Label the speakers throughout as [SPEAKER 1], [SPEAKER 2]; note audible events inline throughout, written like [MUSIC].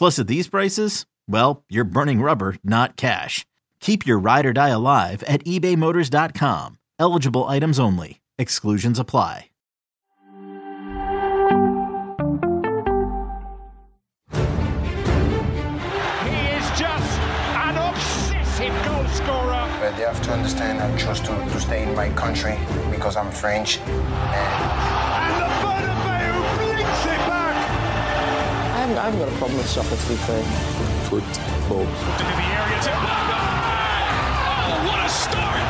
[SPEAKER 1] Plus, at these prices, well, you're burning rubber, not cash. Keep your ride or die alive at ebaymotors.com. Eligible items only. Exclusions apply.
[SPEAKER 2] He is just an obsessive goal scorer.
[SPEAKER 3] But they have to understand I chose to, to stay in my country because I'm French. And
[SPEAKER 4] haven't, I haven't got a problem with soccer, to be fair.
[SPEAKER 5] Football.
[SPEAKER 2] Into the area to Oh, what a start!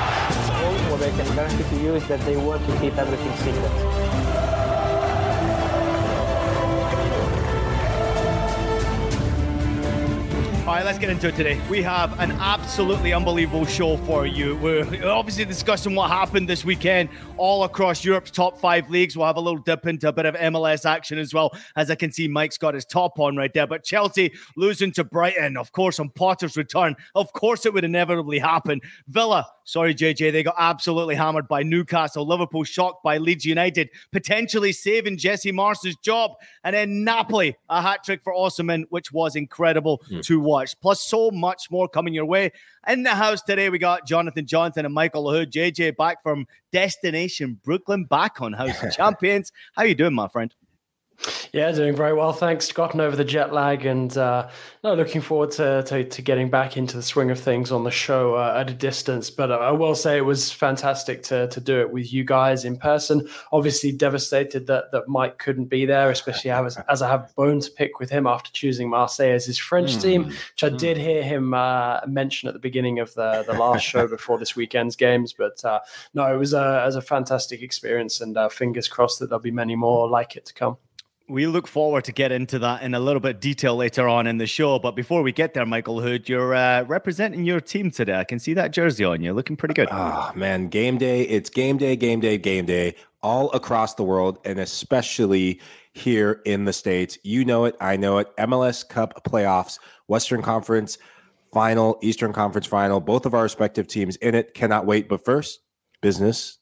[SPEAKER 4] All what I can guarantee to you is that they want to keep everything secret.
[SPEAKER 6] Let's get into it today. We have an absolutely unbelievable show for you. We're obviously discussing what happened this weekend all across Europe's top five leagues. We'll have a little dip into a bit of MLS action as well, as I can see Mike's got his top on right there. But Chelsea losing to Brighton, of course, on Potter's return. Of course, it would inevitably happen. Villa, sorry, JJ, they got absolutely hammered by Newcastle. Liverpool shocked by Leeds United, potentially saving Jesse Marsch's job. And then Napoli, a hat trick for Osimhen, which was incredible hmm. to watch. Plus, so much more coming your way. In the house today, we got Jonathan Johnson and Michael Hood. JJ back from Destination Brooklyn, back on House of [LAUGHS] Champions. How you doing, my friend?
[SPEAKER 5] Yeah, doing very well. Thanks. Gotten over the jet lag and uh, no, looking forward to, to, to getting back into the swing of things on the show uh, at a distance. But uh, I will say it was fantastic to to do it with you guys in person. Obviously, devastated that that Mike couldn't be there, especially as, [LAUGHS] as I have bone to pick with him after choosing Marseille as his French
[SPEAKER 6] Hmm.
[SPEAKER 5] team, which I did hear him uh, mention at the beginning of the the last show [LAUGHS] before this weekend's games. But uh, no, it was a, it was a fantastic experience, and uh, fingers crossed that there'll be many more like it to come.
[SPEAKER 6] We look forward to get into that in a little bit detail later on in the show. But before we get there, Michael Hood, you're uh, representing your team today. I can see that jersey on you, looking pretty good.
[SPEAKER 7] Ah, man, game day. It's game day, game day, game day all across the world and especially here in the States. You know it. I know it. MLS Cup playoffs, Western Conference final, Eastern Conference final, both of our respective teams in it. Cannot wait. But first, business,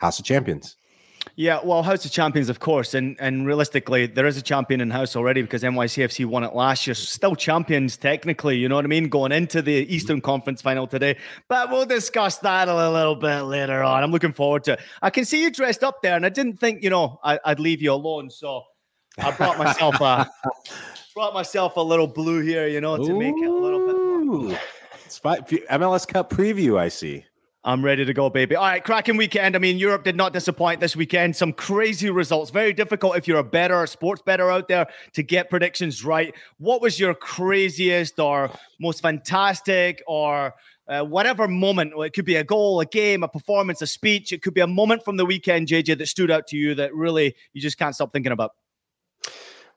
[SPEAKER 7] House of Champions.
[SPEAKER 6] Yeah, well, House of Champions, of course, and and realistically, there is a champion in house already because NYCFC won it last year. Still champions technically, you know what I mean, going into the Eastern Conference final today. But we'll discuss that a little bit later on. I'm looking forward to. it. I can see you dressed up there, and I didn't think you know I, I'd leave you alone, so I brought myself a [LAUGHS] brought myself a little blue here, you know, to make it a little bit. More.
[SPEAKER 7] MLS Cup preview, I see.
[SPEAKER 6] I'm ready to go, baby. All right, cracking weekend. I mean, Europe did not disappoint this weekend. Some crazy results. Very difficult if you're a better sports better out there to get predictions right. What was your craziest or most fantastic or uh, whatever moment? It could be a goal, a game, a performance, a speech. It could be a moment from the weekend, JJ, that stood out to you that really you just can't stop thinking about.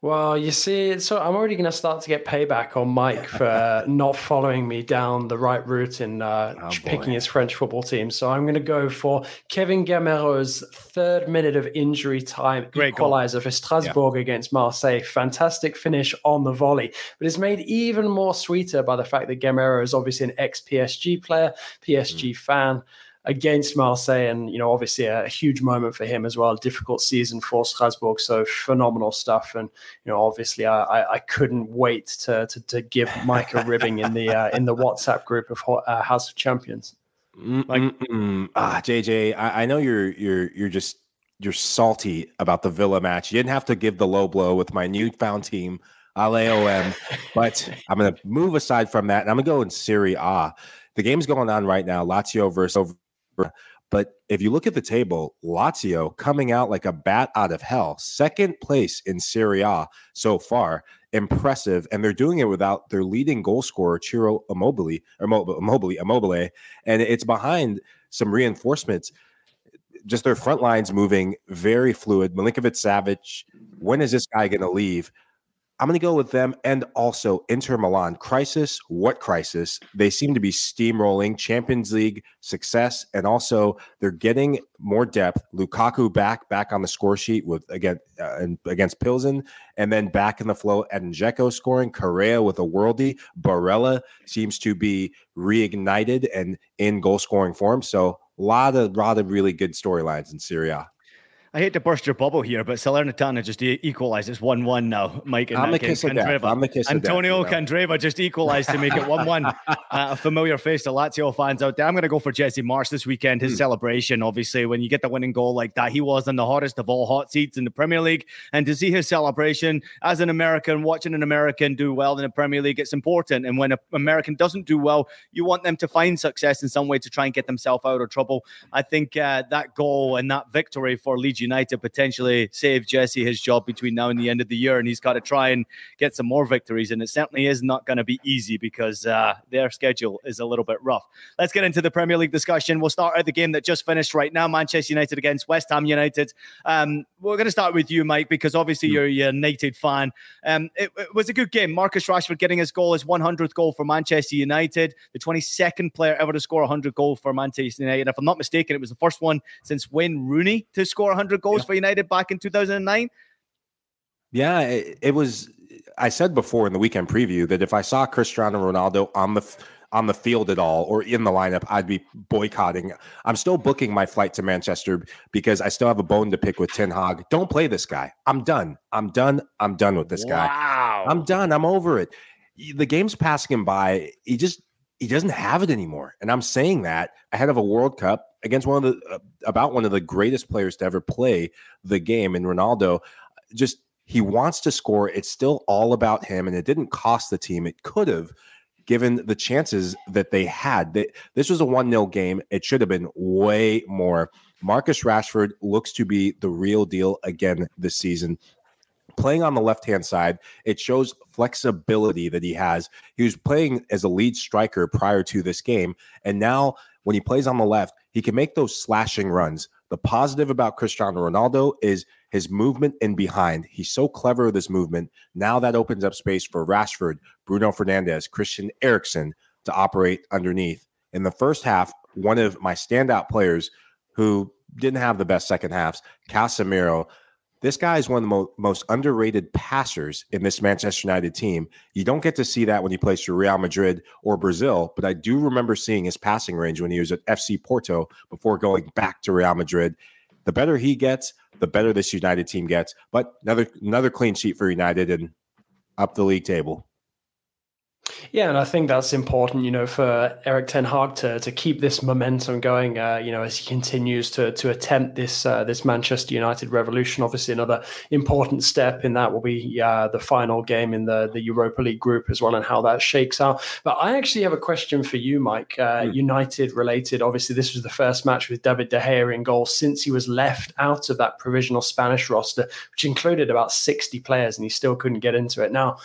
[SPEAKER 5] Well, you see, so I'm already going to start to get payback on Mike for uh, not following me down the right route in uh,
[SPEAKER 7] Oh,
[SPEAKER 5] picking his French football team. So I'm going to go for Kevin Gameiro's third minute of injury time
[SPEAKER 6] Great goal.
[SPEAKER 5] equalizer for Strasbourg against Marseille. Fantastic finish on the volley, but it's made even more sweeter by the fact that Gamero is obviously an ex PSG player, PSG fan. Against Marseille, and you know, obviously a, a, huge moment for him as well. Difficult season for Strasbourg, so phenomenal stuff. And you know, obviously, I, I, I couldn't wait to, to, to give Mike a [LAUGHS] ribbing in the uh, in the WhatsApp group of uh, House of Champions.
[SPEAKER 7] Like, ah, JJ, I, I know you're you're you're just you're salty about the Villa match. You didn't have to give the low blow with my newfound team, AOM. but [LAUGHS] I'm going to move aside from that and I'm going to go in Serie A. The game's going on right now, Lazio versus but if you look at the table, Lazio coming out like a bat out of hell, second place in Serie A so far. Impressive. And they're doing it without their leading goal scorer, Ciro Immobile, or Immobile, Immobile. And it's behind some reinforcements. Just their front lines moving very fluid. Milinkovic Savic, when is this guy going to leave? I'm going to go with them and also Inter Milan. Crisis, what crisis? They seem to be steamrolling Champions League success, and also they're getting more depth. Lukaku back, back on the score sheet with again uh, against Pilsen, and then back in the flow. Edin Dzeko scoring. Correa with a worldie. Barella seems to be reignited and in goal scoring form. So a lot of lot of really good storylines in Serie A.
[SPEAKER 6] I hate to burst your bubble here, but Salernitana just e- equalized. It's 1 1 now, Mike.
[SPEAKER 7] I'm a kiss of death. I'm a kiss
[SPEAKER 6] Antonio Candreva just equalized to make it 1 1. [LAUGHS] uh, a familiar face to Lazio fans out there. I'm going to go for Jesse Marsch this weekend. His hmm. celebration, obviously, when you get the winning goal like that, he was in the hottest of all hot seats in the Premier League. And to see his celebration as an American, watching an American do well in the Premier League, it's important. And when an American doesn't do well, you want them to find success in some way to try and get themselves out of trouble. I think uh, that goal and that victory for Leeds United potentially save Jesse his job between now and the end of the year, and he's got to try and get some more victories. And it certainly is not going to be easy because uh, their schedule is a little bit rough. Let's get into the Premier League discussion. We'll start at the game that just finished right now: Manchester United against West Ham United. Um, we're going to start with you, Mike, because obviously hmm. you're a United fan. Um, it, it was a good game. Marcus Rashford getting his goal, his 100th goal for Manchester United, the 22nd player ever to score 100 goals for Manchester United. If I'm not mistaken, it was the first one since Wayne Rooney to score 100 goals yeah. for United back in 2009?
[SPEAKER 7] Yeah, it, it, was. I said before in the weekend preview that if I saw Cristiano Ronaldo on the on the field at all or in the lineup, I'd be boycotting. I'm still booking my flight to Manchester because I still have a bone to pick with Ten Hag. Don't play this guy. I'm done. I'm done. I'm done with this guy. I'm done. I'm over it. The game's passing him by. He just he doesn't have it anymore. And I'm saying that ahead of a World Cup against one of the uh, about one of the greatest players to ever play the game in Ronaldo. Just he wants to score. It's still all about him, and it didn't cost the team. It could have, given the chances that they had. This was a 1 0 game. It should have been way more. Marcus Rashford looks to be the real deal again this season. Playing on the left hand side, it shows flexibility that he has. He was playing as a lead striker prior to this game, and now when he plays on the left, he can make those slashing runs. The positive about Cristiano Ronaldo is his movement in behind. He's so clever with his movement. Now that opens up space for Rashford, Bruno Fernandes, Christian Eriksen to operate underneath. In the first half, one of my standout players who didn't have the best second halves, Casemiro, this guy is one of the mo- most underrated passers in this Manchester United team. You don't get to see that when he plays for Real Madrid or Brazil, but I do remember seeing his passing range when he was at FC Porto before going back to Real Madrid. The better he gets, the better this United team gets. But another another clean sheet for United and up the league table.
[SPEAKER 5] Yeah, and I think that's important, you know, for Erik Ten Hag to to keep this momentum going, uh, you know, as he continues to to attempt this uh, this Manchester United revolution. Obviously, another important step in that will be uh, the final game in the the Europa League group as well, and how that shakes out. But I actually have a question for you, Mike. Mm. United related. Obviously, this was the first match with David De Gea in goal since he was left out of that provisional Spanish roster, which included about sixty players, and he still couldn't get into it. Now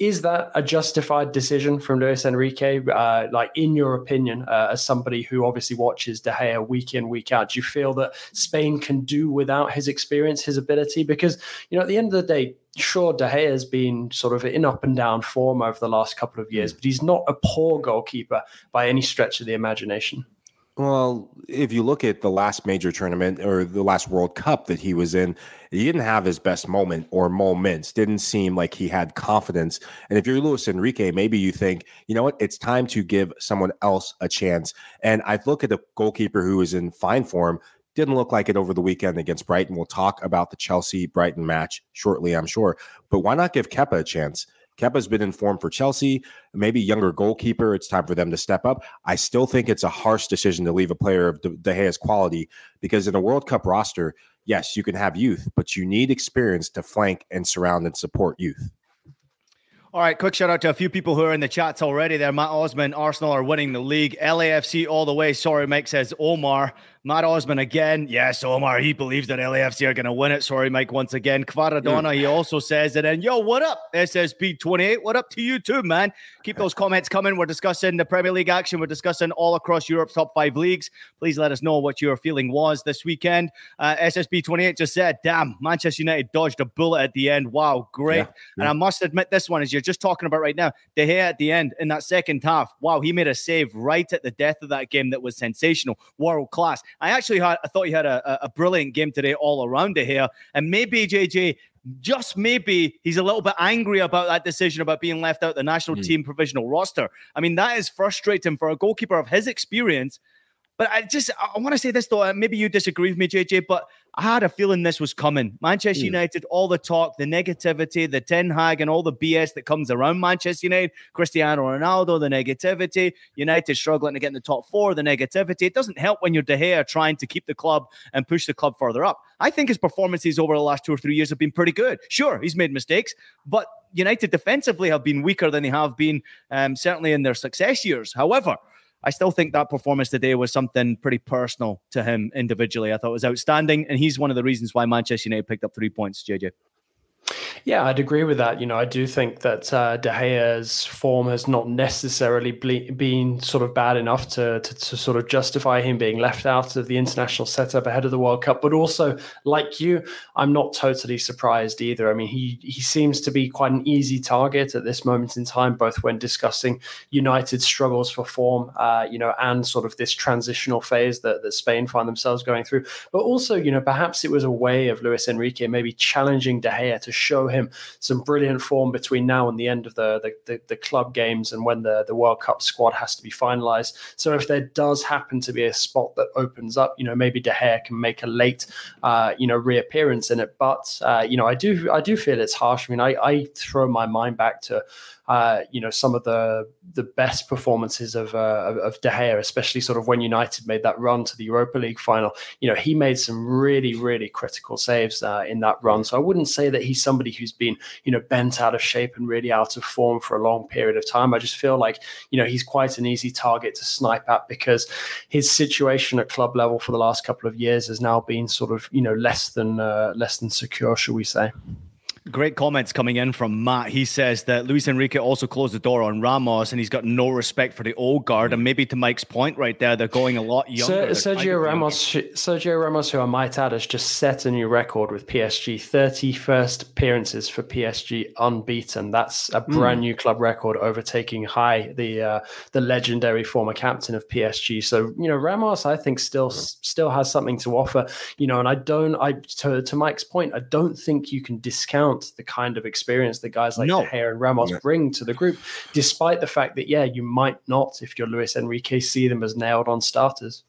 [SPEAKER 5] is that a justified decision from Luis Enrique? Uh, like, in your opinion, uh, as somebody who obviously watches De Gea week in, week out, do you feel that Spain can do without his experience, his ability? Because, you know, at the end of the day, sure, De Gea has been sort of in up and down form over the last couple of years, hmm. but he's not a poor goalkeeper by any stretch of the imagination.
[SPEAKER 7] Well, if you look at the last major tournament or the last World Cup that he was in, he didn't have his best moment or moments. Didn't seem like he had confidence. And if you're Luis Enrique, maybe you think, you know what, it's time to give someone else a chance. And I look at a goalkeeper who is in fine form. Didn't look like it over the weekend against Brighton. We'll talk about the Chelsea Brighton match shortly, I'm sure. But why not give Kepa a chance? Kepa's been informed for Chelsea, maybe younger goalkeeper. It's time for them to step up. I still think it's a harsh decision to leave a player of De Gea's quality because in a World Cup roster, yes, you can have youth, but you need experience to flank and surround and support youth.
[SPEAKER 6] All right, quick shout out to a few people who are in the chats already there. Matt Osman, Arsenal are winning the league. LAFC all the way. Sorry, Mike says Omar. Matt Osman again. Yes, Omar, he believes that LAFC are going to win it. Sorry, Mike, once again. Kvaradona, he also says it. And yo, what up, SSB28? What up to you too, man? Keep those comments coming. We're discussing the Premier League action. We're discussing all across Europe's top five leagues. Please let us know what your feeling was this weekend. Uh, SSB28 just said, damn, Manchester United dodged a bullet at the end. Wow, great. Yeah, yeah. And I must admit, this one, as you're just talking about right now, De Gea at the end in that second half, wow, he made a save right at the death of that game that was sensational, world class. I actually had, I thought he had a, a brilliant game today all around it here. And maybe JJ, just maybe he's a little bit angry about that decision about being left out the national mm. team provisional roster. I mean, that is frustrating for a goalkeeper of his experience. But I just I want to say this though. Maybe you disagree with me, JJ, but I had a feeling this was coming. Manchester mm. United, all the talk, the negativity, the Ten Hag, and all the BS that comes around Manchester United, Cristiano Ronaldo, the negativity, United struggling to get in the top four, the negativity. It doesn't help when you're De Gea trying to keep the club and push the club further up. I think his performances over the last two or three years have been pretty good. Sure, he's made mistakes, but United defensively have been weaker than they have been, um, certainly in their success years. However, I still think that performance today was something pretty personal to him individually. I thought it was outstanding, and he's one of the reasons why Manchester United picked up three points. JJ.
[SPEAKER 5] Yeah, I'd agree with that. You know, I do think that uh, De Gea's form has not necessarily ble- been sort of bad enough to, to, to sort of justify him being left out of the international setup ahead of the World Cup. But also, like you, I'm not totally surprised either. I mean, he he seems to be quite an easy target at this moment in time, both when discussing United's struggles for form, uh, you know, and sort of this transitional phase that, that Spain find themselves going through. But also, you know, perhaps it was a way of Luis Enrique maybe challenging De Gea to show him some brilliant form between now and the end of the, the, the, the club games and when the, the World Cup squad has to be finalised. So if there does happen to be a spot that opens up, you know, maybe De Gea can make a late, uh, you know, reappearance in it. But uh, you know, I do I do feel it's harsh. I mean, I, I throw my mind back to uh, you know, some of the the best performances of, uh, of De Gea, especially sort of when United made that run to the Europa League final. You know, he made some really, really critical saves uh, in that run. So I wouldn't say that he's somebody who's been, you know, bent out of shape and really out of form for a long period of time. I just feel like, you know, he's quite an easy target to snipe at because his situation at club level for the last couple of years has now been sort of, you know, less than uh, less than secure, shall we say.
[SPEAKER 6] Great comments coming in from Matt. He says that Luis Enrique also closed the door on Ramos and he's got no respect for the old guard. And maybe to Mike's point right there, they're going a lot younger.
[SPEAKER 5] Sergio Ramos, Sergio Ramos, who I might add, has just set a new record with PSG 31st appearances for PSG unbeaten. That's a hmm. brand mm. new club record, overtaking Raí, the uh, the legendary former captain of PSG. So, you know, Ramos, I think, still still has something to offer, you know, and I don't, I to, to Mike's point, I don't think you can discount the kind of experience that guys like no. De Gea and Ramos bring to the group, despite the fact that, yeah, you might not, if you're Luis Enrique, see them as nailed on starters.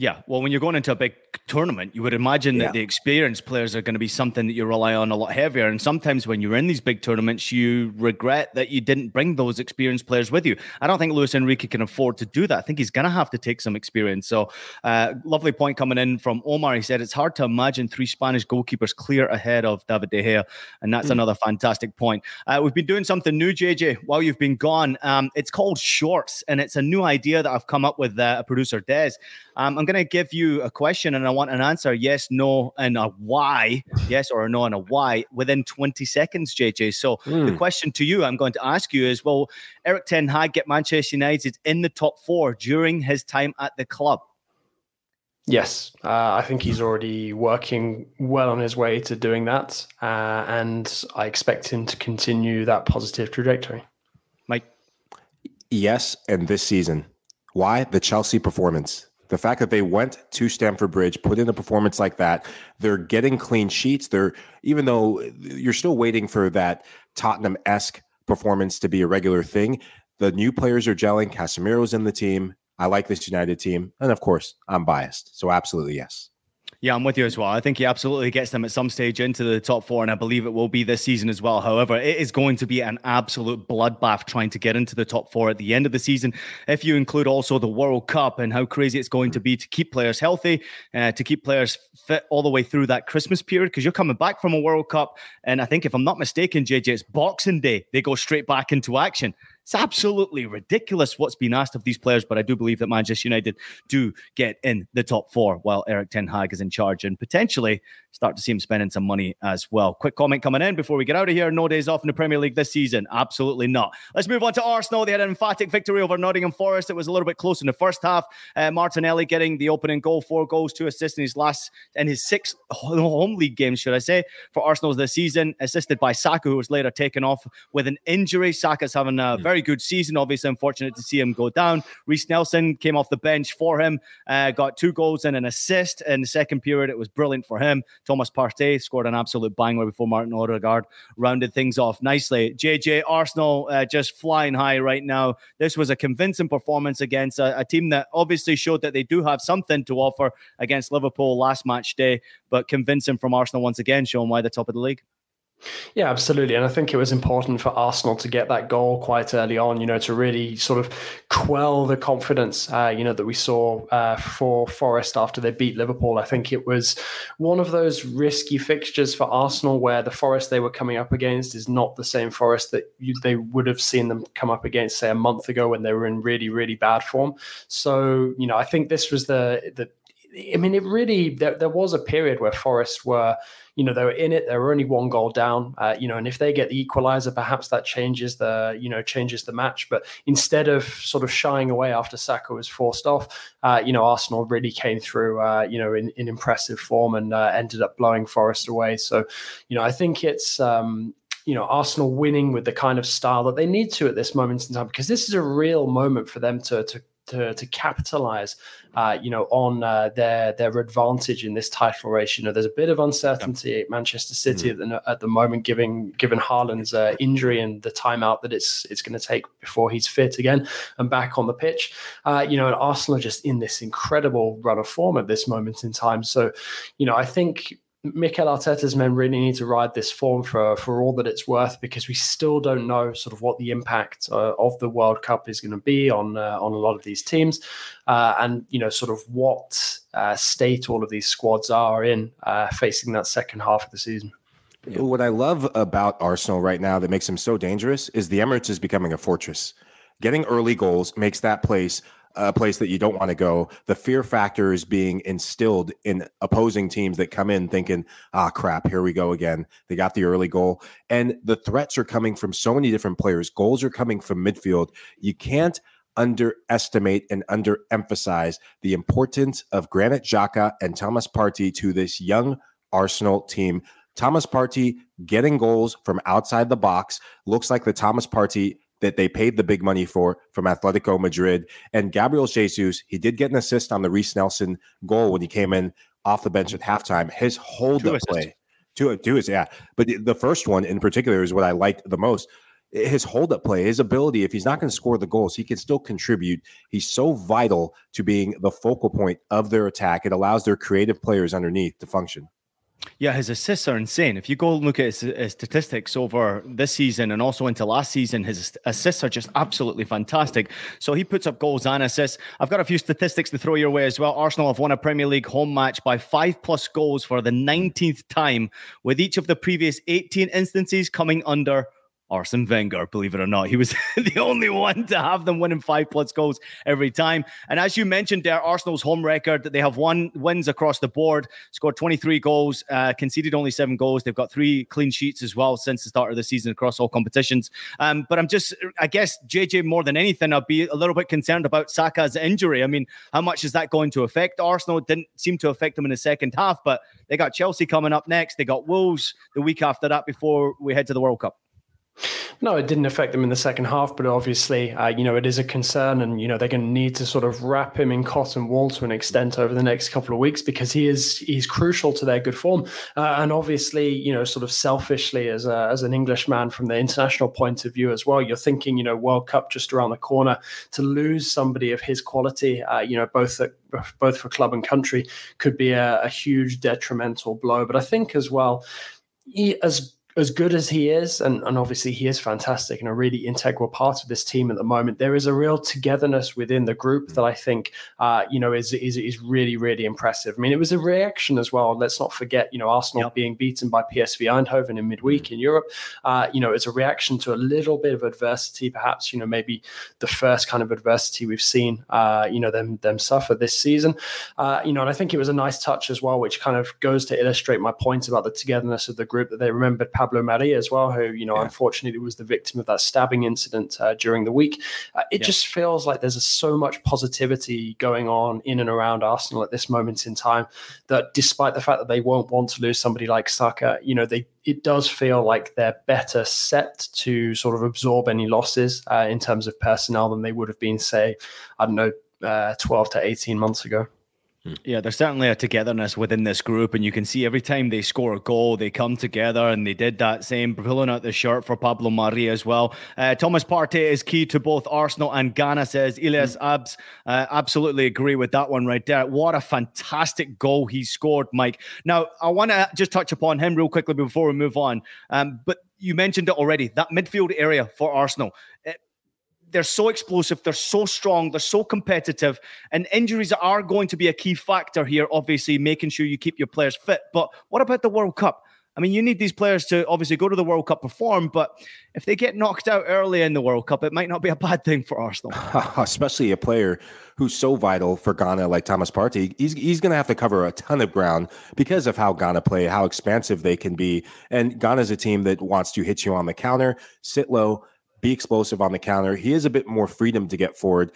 [SPEAKER 6] Yeah, well, when you're going into a big tournament, you would imagine yeah. that the experienced players are going to be something that you rely on a lot heavier. And sometimes when you're in these big tournaments, you regret that you didn't bring those experienced players with you. I don't think Luis Enrique can afford to do that. I think he's going to have to take some experience. So, uh, lovely point coming in from Omar. He said it's hard to imagine three Spanish goalkeepers clear ahead of David De Gea, and that's mm. another fantastic point. Uh, we've been doing something new, JJ, while you've been gone. Um, it's called Shorts, and it's a new idea that I've come up with. Uh, producer Des. Um, I'm going to give you a question and I want an answer yes, no, and a why. Yes or a no and a why within 20 seconds, JJ. So mm. the hmm. question to you I'm going to ask you is Will Erik Ten Hag get Manchester United in the top four during his time at the club?
[SPEAKER 5] Yes, uh, I think he's already working well on his way to doing that. Uh, and I expect him to continue that positive trajectory.
[SPEAKER 6] Mike?
[SPEAKER 7] Yes, and this season. Why? The Chelsea performance The fact that they went to Stamford Bridge, put in a performance like that, they're getting clean sheets. They're even though you're still waiting for that Tottenham esque performance to be a regular thing. The new players are gelling. Casemiro's in the team. I like this United team, and of course, I'm biased, so absolutely yes.
[SPEAKER 6] Yeah, I'm with you as well. I think he absolutely gets them at some stage into the top four, and I believe it will be this season as well. However, it is going to be an absolute bloodbath trying to get into the top four at the end of the season. If you include also the World Cup and how crazy it's going to be to keep players healthy, uh, to keep players fit all the way through that Christmas period, because you're coming back from a World Cup, and I think if I'm not mistaken, JJ, it's Boxing Day. They go straight back into action. It's absolutely ridiculous what's been asked of these players, but I do believe that Manchester United do get in the top four while Erik Ten Hag is in charge and potentially start to see him spending some money as well. Quick comment coming in before we get out of here. No days off in the Premier League this season. Absolutely not. Let's move on to Arsenal. They had an emphatic victory over Nottingham Forest. It was a little bit close in the first half. Uh, Martinelli getting the opening goal, four goals, two assists in his last in his six [LAUGHS] home league games, should I say, for Arsenal this season, assisted by Saka, who was later taken off with an injury. Saka's having a very good season. Obviously, unfortunate to see him go down. Reiss Nelson came off the bench for him, uh, got two goals and an assist in the second period. It was brilliant for him. Thomas Partey scored an absolute banger before Martin Odegaard rounded things off nicely. JJ Arsenal uh, just flying high right now. This was a convincing performance against a, a team that obviously showed that they do have something to offer against Liverpool last match day, but convincing from Arsenal once again, showing why the top of the league.
[SPEAKER 5] Yeah, absolutely. And I think it was important for Arsenal to get that goal quite early on, you know, to really sort of quell the confidence, uh, you know, that we saw uh, for Forest after they beat Liverpool. I think it was one of those risky fixtures for Arsenal where the Forest they were coming up against is not the same Forest that you, they would have seen them come up against, say, a month ago when they were in really, really bad form. So, you know, I think this was the, the I mean, it really, there, there was a period where Forest were you know they were in it. They were only one goal down. Uh, you know, and if they get the equaliser, perhaps that changes the you know changes the match. But instead of sort of shying away after Saka was forced off, uh, you know, Arsenal really came through. Uh, you know, in, in impressive form and uh, ended up blowing Forest away. So, you know, I think it's. Um, you know Arsenal winning with the kind of style that they need to at this moment in time because this is a real moment for them to to to, to capitalize, uh, you know, on uh, their their advantage in this title race. You know, there's a bit of uncertainty at Manchester City mm. at, the, at the moment, given given Haaland's uh, injury and the timeout that it's it's going to take before he's fit again and back on the pitch. Uh, you know, and Arsenal are just in this incredible run of form at this moment in time. So, you know, I think Mikel Arteta's men really need to ride this form for for all that it's worth because we still don't know sort of what the impact uh, of the World Cup is going to be on uh, on a lot of these teams, uh, and you know sort of what uh, state all of these squads are in uh, facing that second half of the season.
[SPEAKER 7] What I love about Arsenal right now that makes them so dangerous is the Emirates is becoming a fortress. Getting early goals makes that place a place that you don't want to go. The fear factor is being instilled in opposing teams that come in thinking, ah, crap, here we go again. They got the early goal. And the threats are coming from so many different players. Goals are coming from midfield. You can't underestimate and underemphasize the importance of Granit Xhaka and Thomas Partey to this young Arsenal team. Thomas Partey getting goals from outside the box looks like the Thomas Partey that they paid the big money for from Atletico Madrid. And Gabriel Jesus, he did get an assist on the Reiss Nelson goal when he came in off the bench at halftime. His hold up play, two, two is yeah. But the first one in particular is what I liked the most. His hold up play, his ability, if he's not going to score the goals, he can still contribute. He's so vital to being the focal point of their attack. It allows their creative players underneath to function.
[SPEAKER 6] Yeah, his assists are insane. If you go look at his, his, statistics over this season and also into last season, his assists are just absolutely fantastic. So he puts up goals and assists. I've got a few statistics to throw your way as well. Arsenal have won a Premier League home match by five plus goals for the 19th time, with each of the previous 18 instances coming under Arsene Wenger, believe it or not. He was [LAUGHS] the only one to have them winning five plus goals every time. And as you mentioned there, Arsenal's home record, they have won wins across the board, scored 23 goals, uh, conceded only seven goals. They've got three clean sheets as well since the start of the season across all competitions. Um, but I'm just, I guess, JJ, more than anything, I'd be a little bit concerned about Saka's injury. I mean, how much is that going to affect Arsenal? It didn't seem to affect them in the second half, but they got Chelsea coming up next. They got Wolves the week after that before we head to the World Cup.
[SPEAKER 5] No, it didn't affect them in the second half, but obviously, uh, you know, it is a concern, and you know they're going to need to sort of wrap him in cotton wool to an extent over the next couple of weeks because he is he's crucial to their good form, uh, and obviously, you know, sort of selfishly as a, as an Englishman from the international point of view as well, you're thinking, you know, World Cup just around the corner to lose somebody of his quality, uh, you know, both at, both for club and country could be a, a huge detrimental blow. But I think as well, he, as as good as he is, and, and obviously he is fantastic and a really integral part of this team at the moment, there is a real togetherness within the group that I think, uh, you know, is, is is really really impressive. I mean, it was a reaction as well. Let's not forget, you know, Arsenal yep. being beaten by PSV Eindhoven in midweek in Europe. Uh, you know, it's a reaction to a little bit of adversity, perhaps. You know, maybe the first kind of adversity we've seen, uh, you know, them them suffer this season. Uh, you know, and I think it was a nice touch as well, which kind of goes to illustrate my point about the togetherness of the group that they remembered. Pablo Mari as well, who you know yeah. unfortunately was the victim of that stabbing incident uh, during the week. Uh, it yeah. just feels like there's a, so much positivity going on in and around Arsenal at this moment in time that, despite the fact that they won't want to lose somebody like Saka, you know they it does feel like they're better set to sort of absorb any losses uh, in terms of personnel than they would have been, say, I don't know, uh, 12 to 18 months ago.
[SPEAKER 6] Hmm. Yeah, there's certainly a togetherness within this group, and you can see every time they score a goal, they come together, and they did that same pulling out the shirt for Pablo Mari as well. Uh, Thomas Partey is key to both Arsenal and Ghana, says Elias mm. Abs. Uh, absolutely agree with that one right there. What a fantastic goal he scored, Mike. Now, I want to just touch upon him real quickly before we move on. Um, but you mentioned it already that midfield area for Arsenal they're so explosive, they're so strong, they're so competitive, and injuries are going to be a key factor here. Obviously, making sure you keep your players fit. But what about the World Cup? I mean, you need these players to obviously go to the World Cup perform, but if they get knocked out early in the World Cup, it might not be a bad thing for Arsenal. [LAUGHS]
[SPEAKER 7] Especially a player who's so vital for Ghana like Thomas Partey. He's, he's going to have to cover a ton of ground because of how Ghana play, how expansive they can be. And Ghana's a team that wants to hit you on the counter, sit low, be explosive on the counter. He has a bit more freedom to get forward.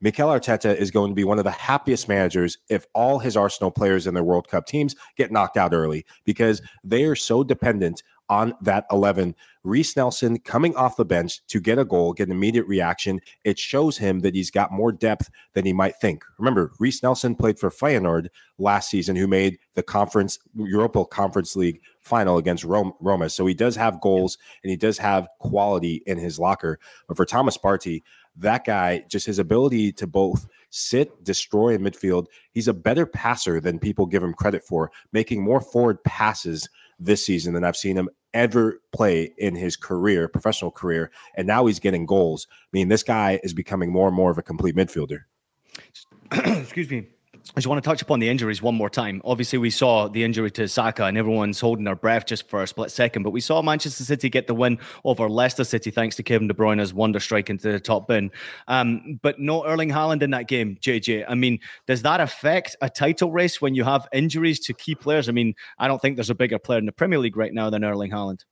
[SPEAKER 7] Mikel Arteta is going to be one of the happiest managers if all his Arsenal players in their World Cup teams get knocked out early because they are so dependent on that 11. Reiss Nelson coming off the bench to get a goal, get an immediate reaction. It shows him that he's got more depth than he might think. Remember, Reiss Nelson played for Feyenoord last season, who made the conference Europa Conference League final against Roma. So he does have goals and he does have quality in his locker. But for Thomas Partey, that guy, just his ability to both sit, destroy in midfield, he's a better passer than people give him credit for, making more forward passes this season than I've seen him ever play in his career, professional career. And now he's getting goals. I mean, this guy is becoming more and more of a complete midfielder. [CLEARS THROAT]
[SPEAKER 6] Excuse me. I just want to touch upon the injuries one more time. Obviously, we saw the injury to Saka, and everyone's holding their breath just for a split second. But we saw Manchester City get the win over Leicester City thanks to Kevin De Bruyne's wonder strike into the top bin. Um, but no Erling Haaland in that game, JJ. I mean, does that affect a title race when you have injuries to key players? I mean, I don't think there's a bigger player in the Premier League right now than Erling Haaland.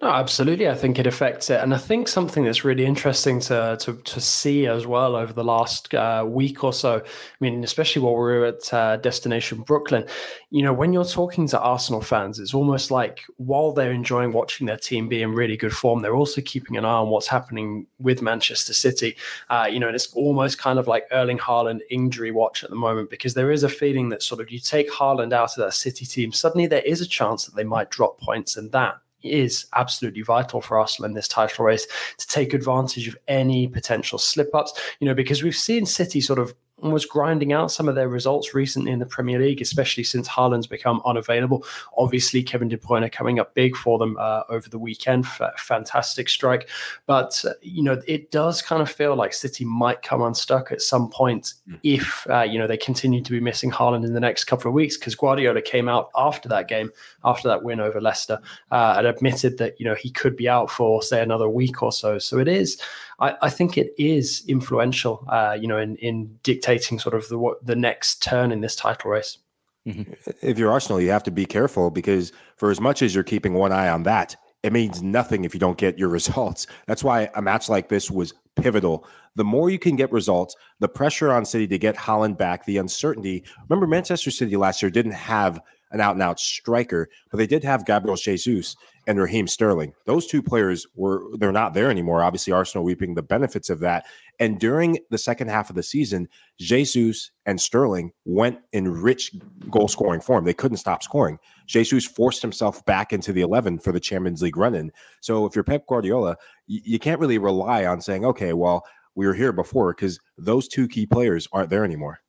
[SPEAKER 5] No, absolutely. I think it affects it, and I think something that's really interesting to to, to see as well over the last uh, week or so. I mean, especially while we were at uh, Destination Brooklyn, you know, when you're talking to Arsenal fans, it's almost like while they're enjoying watching their team be in really good form, they're also keeping an eye on what's happening with Manchester City. Uh, you know, and it's almost kind of like Erling Haaland injury watch at the moment because there is a feeling that sort of you take Haaland out of that City team, suddenly there is a chance that they might drop points, and that is absolutely vital for Arsenal in this title race to take advantage of any potential slip ups. You know, because we've seen City sort of was grinding out some of their results recently in the Premier League, especially since Haaland's become unavailable. Obviously, Kevin De Bruyne coming up big for them uh, over the weekend. F- fantastic strike. But, uh, you know, it does kind of feel like City might come unstuck at some point mm. if, uh, you know, they continue to be missing Haaland in the next couple of weeks because Guardiola came out after that game, after that win over Leicester, uh, and admitted that, you know, he could be out for, say, another week or so. So it is. I, I think it is influential, uh, you know, in, in dictating sort of the the next turn in this title race.
[SPEAKER 7] Mm-hmm. If you're Arsenal, you have to be careful because for as much as you're keeping one eye on that, it means nothing if you don't get your [LAUGHS] results. That's why a match like this was pivotal. The more you can get results, the pressure on City to get Haaland back, the uncertainty. Remember, Manchester City last year didn't have an out and out striker, but they did have Gabriel Jesus and Raheem Sterling. Those two players were they're not there anymore. Obviously, Arsenal reaping the benefits of that. And during the second half of the season, Jesus and Sterling went in rich goal scoring form. They couldn't stop scoring. Jesus forced himself back into the 11 for the Champions League run in. So if you're Pep Guardiola, you, you can't really rely on saying, okay, well, we were here before because those two key players aren't there anymore.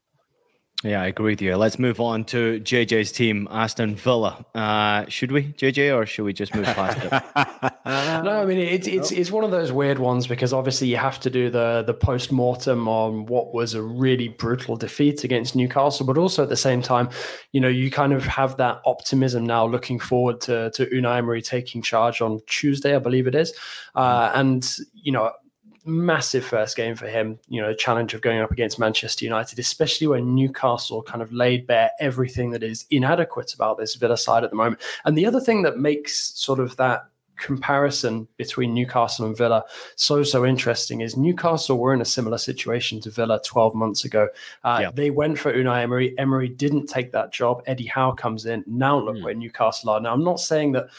[SPEAKER 6] Yeah, I agree with you. Let's move on to JJ's team, Aston Villa. Uh, should we, JJ, or should we just move past it? [LAUGHS]
[SPEAKER 5] no, I mean it's it's it's one of those weird ones because obviously you have to do the the post mortem on what was a really brutal defeat against Newcastle, but also at the same time, you know, you kind of have that optimism now, looking forward to to Unai Emery taking charge on Tuesday, I believe it is, uh, and you know massive first game for him. You know, challenge of going up against Manchester United, especially when Newcastle kind of laid bare everything that is inadequate about this Villa side at the moment. And the other thing that makes sort of that comparison between Newcastle and Villa so so interesting is Newcastle were in a similar situation to Villa 12 months ago. Uh, yeah. They went for Unai Emery. Emery didn't take that job. Eddie Howe comes in. Now look mm. where Newcastle are. Now I'm not saying that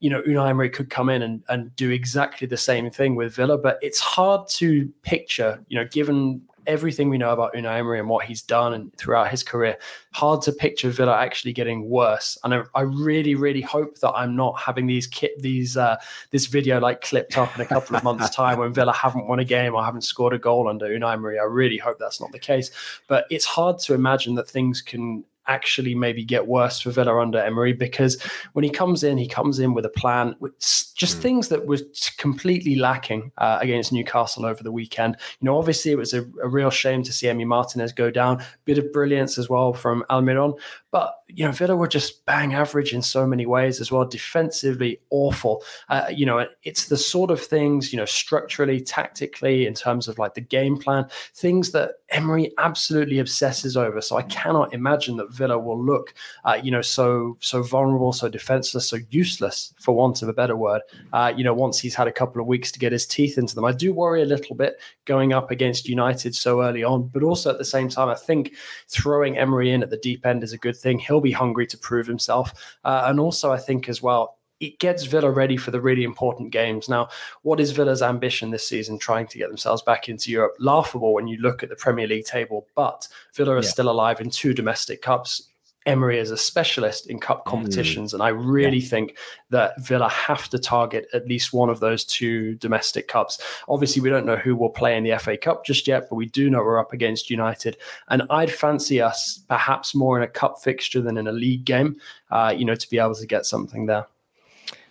[SPEAKER 5] you know, Unai Emery could come in and, and do exactly the same thing with Villa, but it's hard to picture, you know, given everything we know about Unai Emery and what he's done and throughout his career, hard to picture Villa actually getting worse. And I, I really, really hope that I'm not having these kit these uh, this video like clipped up in a couple of months' time when Villa haven't won a game or haven't scored a goal under Unai Emery. I really hope that's not the case. But it's hard to imagine that things can actually maybe get worse for Villa under Emery because when he comes in, he comes in with a plan, with just mm. things that was completely lacking uh, against Newcastle over the weekend. You know, obviously it was a, a real shame to see Emi Martinez go down. Bit of brilliance as well from Almiron, but you know Villa were just bang average in so many ways as well. Defensively awful. Uh, you know, it's the sort of things you know structurally, tactically, in terms of like the game plan, things that Emery absolutely obsesses over. So I cannot imagine that Villa will look, uh, you know, so so vulnerable, so defenseless, so useless, for want of a better word. Uh, you know, once he's had a couple of weeks to get his teeth into them, I do worry a little bit going up against United so early on. But also at the same time, I think throwing Emery in at the deep end is a good thing. He'll be hungry to prove himself, uh, and also I think as well it gets Villa ready for the really important games. Now, what is Villa's ambition this season? Trying to get themselves back into Europe. Laughable when you look at the Premier League table, but Villa is yeah. still alive in two domestic cups. Emery is a specialist in cup mm. competitions, mm. and I really yeah. think that Villa have to target at least one of those two domestic cups. Obviously, we don't know who will play in the FA Cup just yet, but we do know we're up against United, and I'd fancy us perhaps more in a cup fixture than in a league game. Uh, you know, to be able to get something there.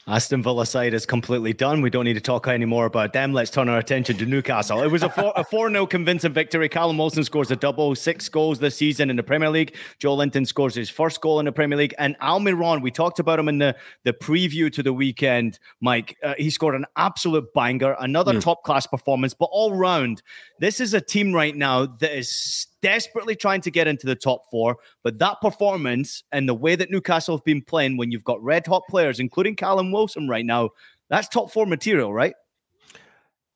[SPEAKER 6] Aston Villa side is completely done. We don't need to talk anymore about them. Let's turn our attention to Newcastle. It was a 4 a 0 convincing victory. Callum Wilson scores a double, six goals this season in the Premier League. Joelinton scores his first goal in the Premier League. And Almiron, we talked about him in the, the preview to the weekend, Mike. Uh, he scored an absolute banger, another mm. top class performance. But all round, this is a team right now that is desperately trying to get into the top four. But that performance and the way that Newcastle have been playing when you've got red hot players, including Callum Wilson right now, that's top four material, right?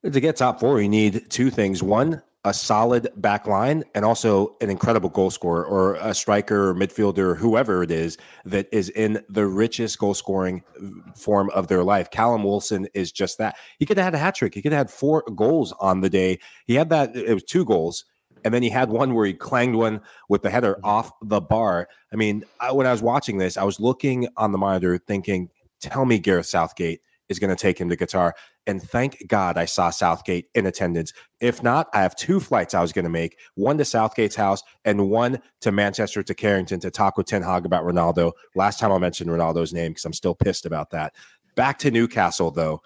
[SPEAKER 7] To get top four, you need two things. One, a solid back line and also an incredible goal scorer or a striker or midfielder, whoever it is, that is in the richest goal scoring form of their life. Callum Wilson is just that. He could have had a hat trick. He could have had four goals on the day. He had that, it was two goals and then he had one where he clanged one with the header mm-hmm. off the bar. I mean, I, when I was watching this, I was looking on the monitor thinking, tell me Gareth Southgate is going to take him to Qatar. And thank God I saw Southgate in attendance. If not, I have two flights I was going to make one to Southgate's house and one to Manchester to Carrington to talk with Ten Hag about Ronaldo. Last time I mentioned Ronaldo's name because I'm still pissed about that. Back to Newcastle, though.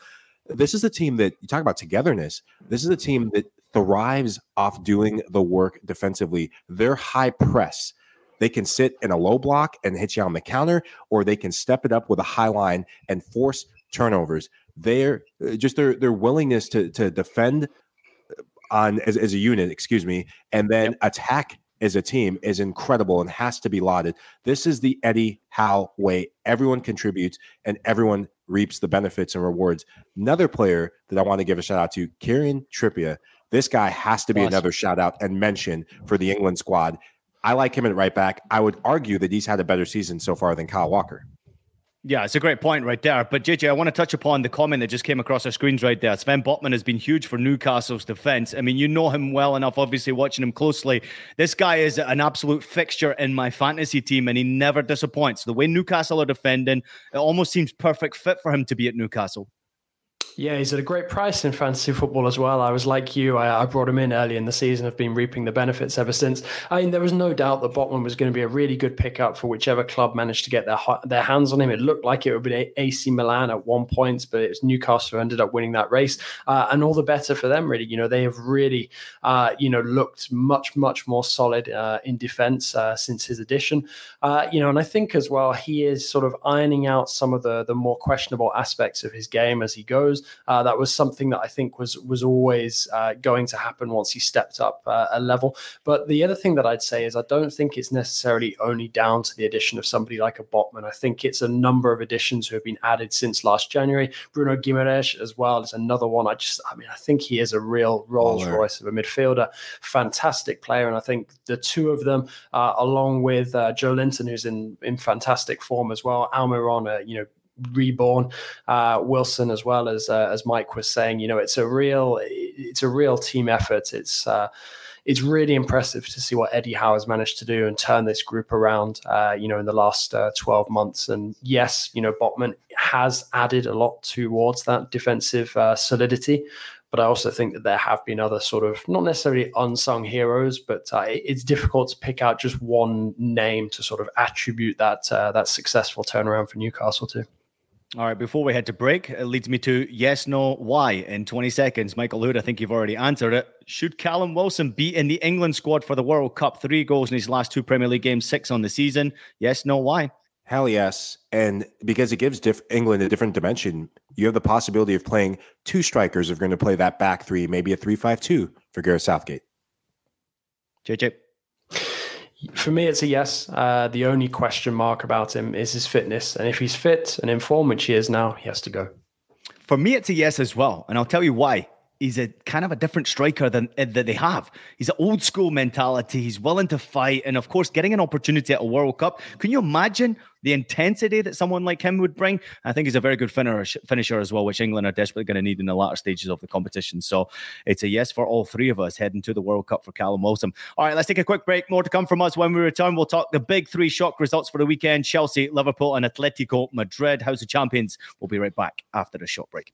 [SPEAKER 7] This is a team that you talk about togetherness. This is a team that thrives off doing the work defensively. Their high press, they can sit in a low block and hit you on the counter, or they can step it up with a high line and force turnovers. They're uh, just their their willingness to to defend uh, on as, as a unit, excuse me, and then yep. attack as a team is incredible and has to be lauded. This is the Eddie Howe way. Everyone contributes and everyone reaps the benefits and rewards. Another player that I want to give a shout out to, Kieran Trippier. This guy has to be awesome. another shout out and mention for the England squad. I like him at right back. I would argue that he's had a better season so far than Kyle Walker.
[SPEAKER 6] Yeah, it's a great point right there. But JJ, I want to touch upon the comment that just came across our screens right there. Sven Botman has been huge for Newcastle's defense. I mean, you know him well enough, obviously, watching him closely. This guy is an absolute fixture in my fantasy team, and he never disappoints. The way Newcastle are defending, it almost seems perfect fit for him to be at Newcastle.
[SPEAKER 5] Yeah, he's at a great price in fantasy football as well. I was like you, I, I, brought him in early in the season. I've been reaping the benefits ever since. I mean, there was no doubt that Botman was going to be a really good pickup for whichever club managed to get their their hands on him. It looked like it would be AC Milan at one point, but it was Newcastle who ended up winning that race, uh, and all the better for them. Really, you know, they have really, uh, you know, looked much much more solid uh, in defence uh, since his addition. Uh, you know, and I think as well he is sort of ironing out some of the the more questionable aspects of his game as he goes. Uh, that was something that I think was was always uh, going to happen once he stepped up uh, a level. But the other thing that I'd say is I don't think it's necessarily only down to the addition of somebody like a Botman. I think it's a number of additions who have been added since last January. Bruno Guimaraes as well is another one. I just, I mean, I think he is a real Rolls Royce of a midfielder, fantastic player, and I think the two of them, uh, along with uh, Joelinton, who's in in fantastic form as well, Almiron, uh, you know reborn. Uh, Wilson, as well as uh, as Mike was saying, you know, it's a real it's a real team effort. It's uh, it's really impressive to see what Eddie Howe has managed to do and turn this group around. Uh, you know, in the last uh, twelve months, and yes, you know, Botman has added a lot towards that defensive uh, solidity. But I also think that there have been other sort of not necessarily unsung heroes, but uh, it's difficult to pick out just one name to sort of attribute that uh, that successful turnaround for Newcastle to.
[SPEAKER 6] All right, before we head to break, it leads me to yes, no, why in 20 seconds. Michael Hood, I think you've already answered it. Should Callum Wilson be in the England squad for the World Cup? Three goals in his last two Premier League games, six on the season. Yes, no, why?
[SPEAKER 7] Hell yes. And because it gives diff- England a different dimension, you have the possibility of playing two strikers if you're going to play that back three, maybe a 3 5 2 for Gareth Southgate.
[SPEAKER 6] JJ.
[SPEAKER 5] For me, it's a yes. Uh, the only question mark about him is his fitness. And if he's fit and in form, which he is now, he has to go.
[SPEAKER 6] For me, it's a yes as well. And I'll tell you why he's a kind of a different striker than uh, that they have. He's an old school mentality. He's willing to fight, and of course, getting an opportunity at a World Cup. Can you imagine the intensity that someone like him would bring? I think he's a very good finisher, as well, which England are desperately going to need in the latter stages of the competition. So it's a yes for all three of us heading to the World Cup for Callum Wilson. All right, let's take a quick break. More to come from us when we return. We'll talk the big three shock results for the weekend: Chelsea, Liverpool, and Atletico Madrid. House of Champions. We'll be right back after the short break.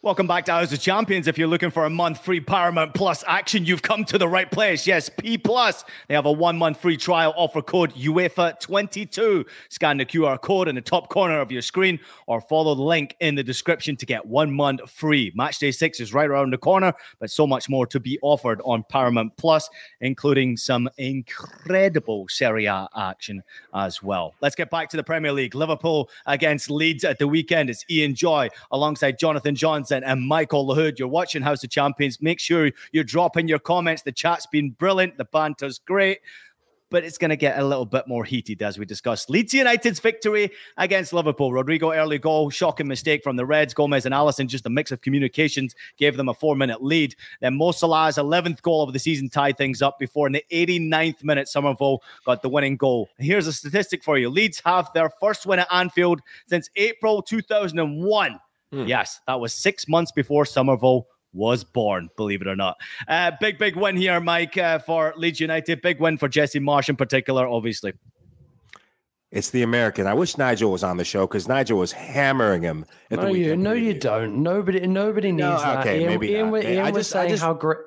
[SPEAKER 6] Welcome back to House of Champions. If you're looking for a month free Paramount Plus action, you've come to the right place. Yes, P Plus. They have a one month free trial offer code UEFA22. Scan the QR code in the top corner of your screen or follow the link in the description to get one month free. Match day six is right around the corner, but so much more to be offered on Paramount Plus, including some incredible Serie A action as well. Let's get back to the Premier League. Liverpool against Leeds at the weekend. It's Ian Joy alongside Jonathan Johnson and Michael Lahoud. You're watching House of Champions. Make sure you're dropping your comments. The chat's been brilliant. The banter's great but it's going to get a little bit more heated as we discuss Leeds United's victory against Liverpool. Rodrigo early goal, shocking mistake from the Reds. Gomez and Alisson, just a mix of communications, gave them a four minute lead. Then Mo Salah's 11th goal of the season tied things up before in the 89th minute, Summerville got the winning goal. Here's a statistic for you Leeds have their first win at Anfield since April 2001. Hmm. Yes, that was six months before Summerville was born, believe it or not. Uh, big, big win here, Mike, uh, for Leeds United. Big win for Jesse Marsch in particular, obviously.
[SPEAKER 7] It's the American. I wish Nigel was on the show because Nigel was hammering him.
[SPEAKER 5] no, you, no, you don't. Nobody, nobody needs
[SPEAKER 7] no,
[SPEAKER 5] that.
[SPEAKER 7] Okay,
[SPEAKER 5] Ian,
[SPEAKER 7] maybe
[SPEAKER 5] Ian,
[SPEAKER 7] not.
[SPEAKER 5] Ian
[SPEAKER 7] I
[SPEAKER 5] was
[SPEAKER 7] just, I
[SPEAKER 5] saying
[SPEAKER 7] just,
[SPEAKER 5] how great.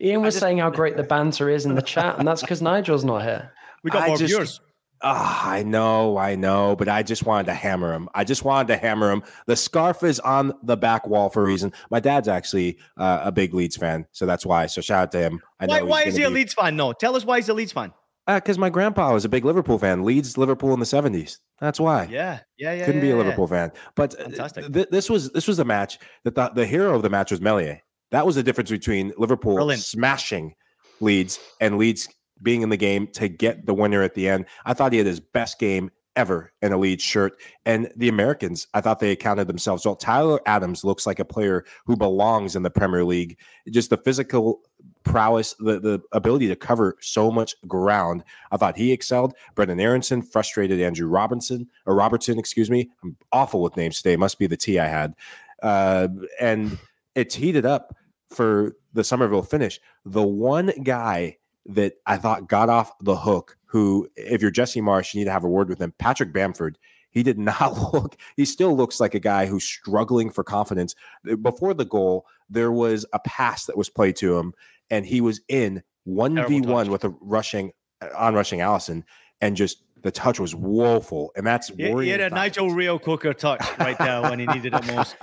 [SPEAKER 5] Ian was
[SPEAKER 7] just-
[SPEAKER 5] saying how great the banter is in the chat, and that's because Nigel's not here.
[SPEAKER 6] We got
[SPEAKER 7] I
[SPEAKER 6] more
[SPEAKER 7] just-
[SPEAKER 6] viewers.
[SPEAKER 7] Ah, I know, I know, but I just wanted to hammer him. I just wanted to hammer him. The scarf is on the back wall for a reason. My dad's actually uh, a big Leeds fan, so that's why. So shout out to him. I
[SPEAKER 6] Why,
[SPEAKER 7] know
[SPEAKER 6] why is he a
[SPEAKER 7] be-
[SPEAKER 6] Leeds fan? No, tell us why he's a Leeds fan.
[SPEAKER 7] Because my grandpa was a big Liverpool fan. Leeds, Liverpool in the seventies. That's why.
[SPEAKER 6] Yeah, yeah, yeah.
[SPEAKER 7] Couldn't
[SPEAKER 6] yeah,
[SPEAKER 7] be a
[SPEAKER 6] yeah.
[SPEAKER 7] Liverpool fan. But uh,
[SPEAKER 6] Fantastic.
[SPEAKER 7] th- this was this was a match that the, the hero of the match was Meslier. That was the difference between Liverpool
[SPEAKER 6] Brilliant.
[SPEAKER 7] smashing Leeds and Leeds being in the game to get the winner at the end. I thought he had his best game ever in a Leeds shirt. And the Americans, I thought they accounted themselves well. Tyler Adams looks like a player who belongs in the Premier League. Just the physical prowess, the, the ability to cover so much ground. I thought he excelled. Brenden Aaronson frustrated Andrew Robinson or Robertson, excuse me. I'm awful with names today. Must be the tea I had. Uh, and it's heated up for the Summerville finish. The one guy that I thought got off the hook, who, if you're Jesse Marsch, you need to have a word with him. Patrick Bamford. He did [LAUGHS] not look, he still looks like a guy who's struggling for confidence. Uh, before the goal, there was a pass that was played to him, and he was in 1v1 with a rushing, uh, on rushing Alisson, and just the touch was woeful. And that's
[SPEAKER 6] He, he had a. Nigel Reo-Coker touch right there when he [LAUGHS] needed it most.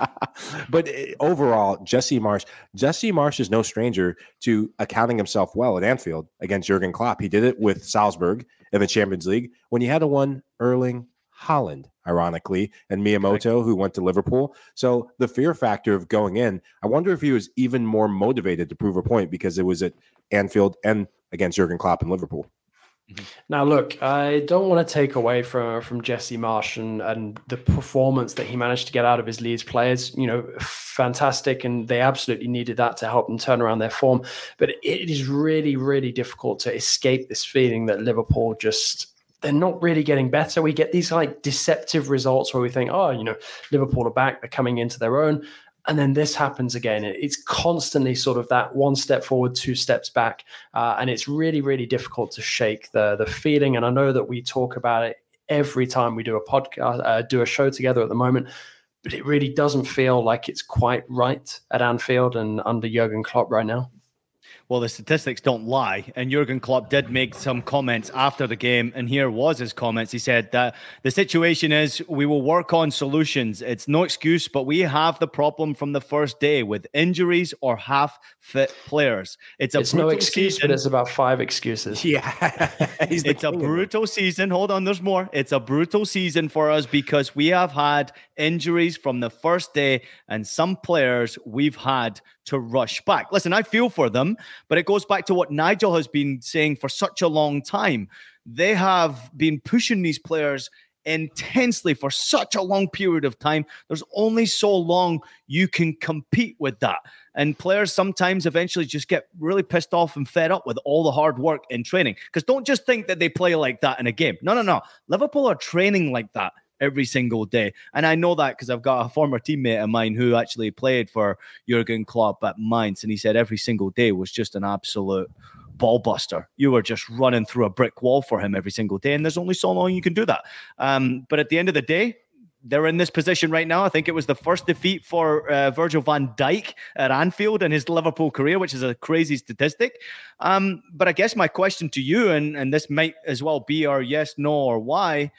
[SPEAKER 7] but uh, overall, Jesse Marsch, Jesse Marsch is no stranger to accounting himself well at Anfield against Jurgen Klopp. He did it with Salzburg in the Champions League when he had to one Erling Haaland, ironically, and Minamino, who went to Liverpool. So the fear factor of going in, I wonder if he was even more motivated to prove a point because it was at Anfield and against Jurgen Klopp in Liverpool. Mm-hmm.
[SPEAKER 5] Now, look, I don't want to take away from from Jesse Marsch and, and the performance that he managed to get out of his Leeds players. You know, fantastic, and they absolutely needed that to help them turn around their form. But it is really, really difficult to escape this feeling that Liverpool just they're not really getting better. We get these like deceptive results where we think, oh, you know, Liverpool are back, they're coming into their own. And then this happens again. It's constantly sort of that one step forward, two steps back, uh, and it's really, really difficult to shake the the feeling. And I know that we talk about it every time we do a podcast, uh, do a show together at the moment, but it really doesn't feel like it's quite right at Anfield and under Jurgen Klopp right now.
[SPEAKER 6] Well, the statistics don't lie. And Jurgen Klopp did make some comments after the game. And here was his comments. He said that the situation is we will work on solutions. It's no excuse, but we have the problem from the first day with injuries or half fit players. It's a
[SPEAKER 5] It's no excuse,
[SPEAKER 6] season.
[SPEAKER 5] but it's about five excuses. [LAUGHS]
[SPEAKER 7] Yeah. [LAUGHS] He's
[SPEAKER 6] it's a
[SPEAKER 7] king of them.
[SPEAKER 6] brutal season. Hold on, there's more. It's a brutal season for us because we have had injuries from the first day, and some players we've had to rush back. Listen, I feel for them, but it goes back to what Nigel has been saying for such a long time. They have been pushing these players intensely for such a long period of time. There's only so long you can compete with that. And players sometimes eventually just get really pissed off and fed up with all the hard work in training. Because don't just think that they play like that in a game. No, no, no. Liverpool are training like that every single day. And I know that because I've got a former teammate of mine who actually played for Jurgen Klopp at Mainz. And he said every single day was just an absolute ball buster. You were just running through a brick wall for him every single day. And there's only so long you can do that. Um, but at the end of the day, they're in this position right now. I think it was the first defeat for uh, Virgil van Dijk at Anfield in his Liverpool career, which is a crazy statistic. Um, but I guess my question to you, and, and this might as well be our yes, no, or why,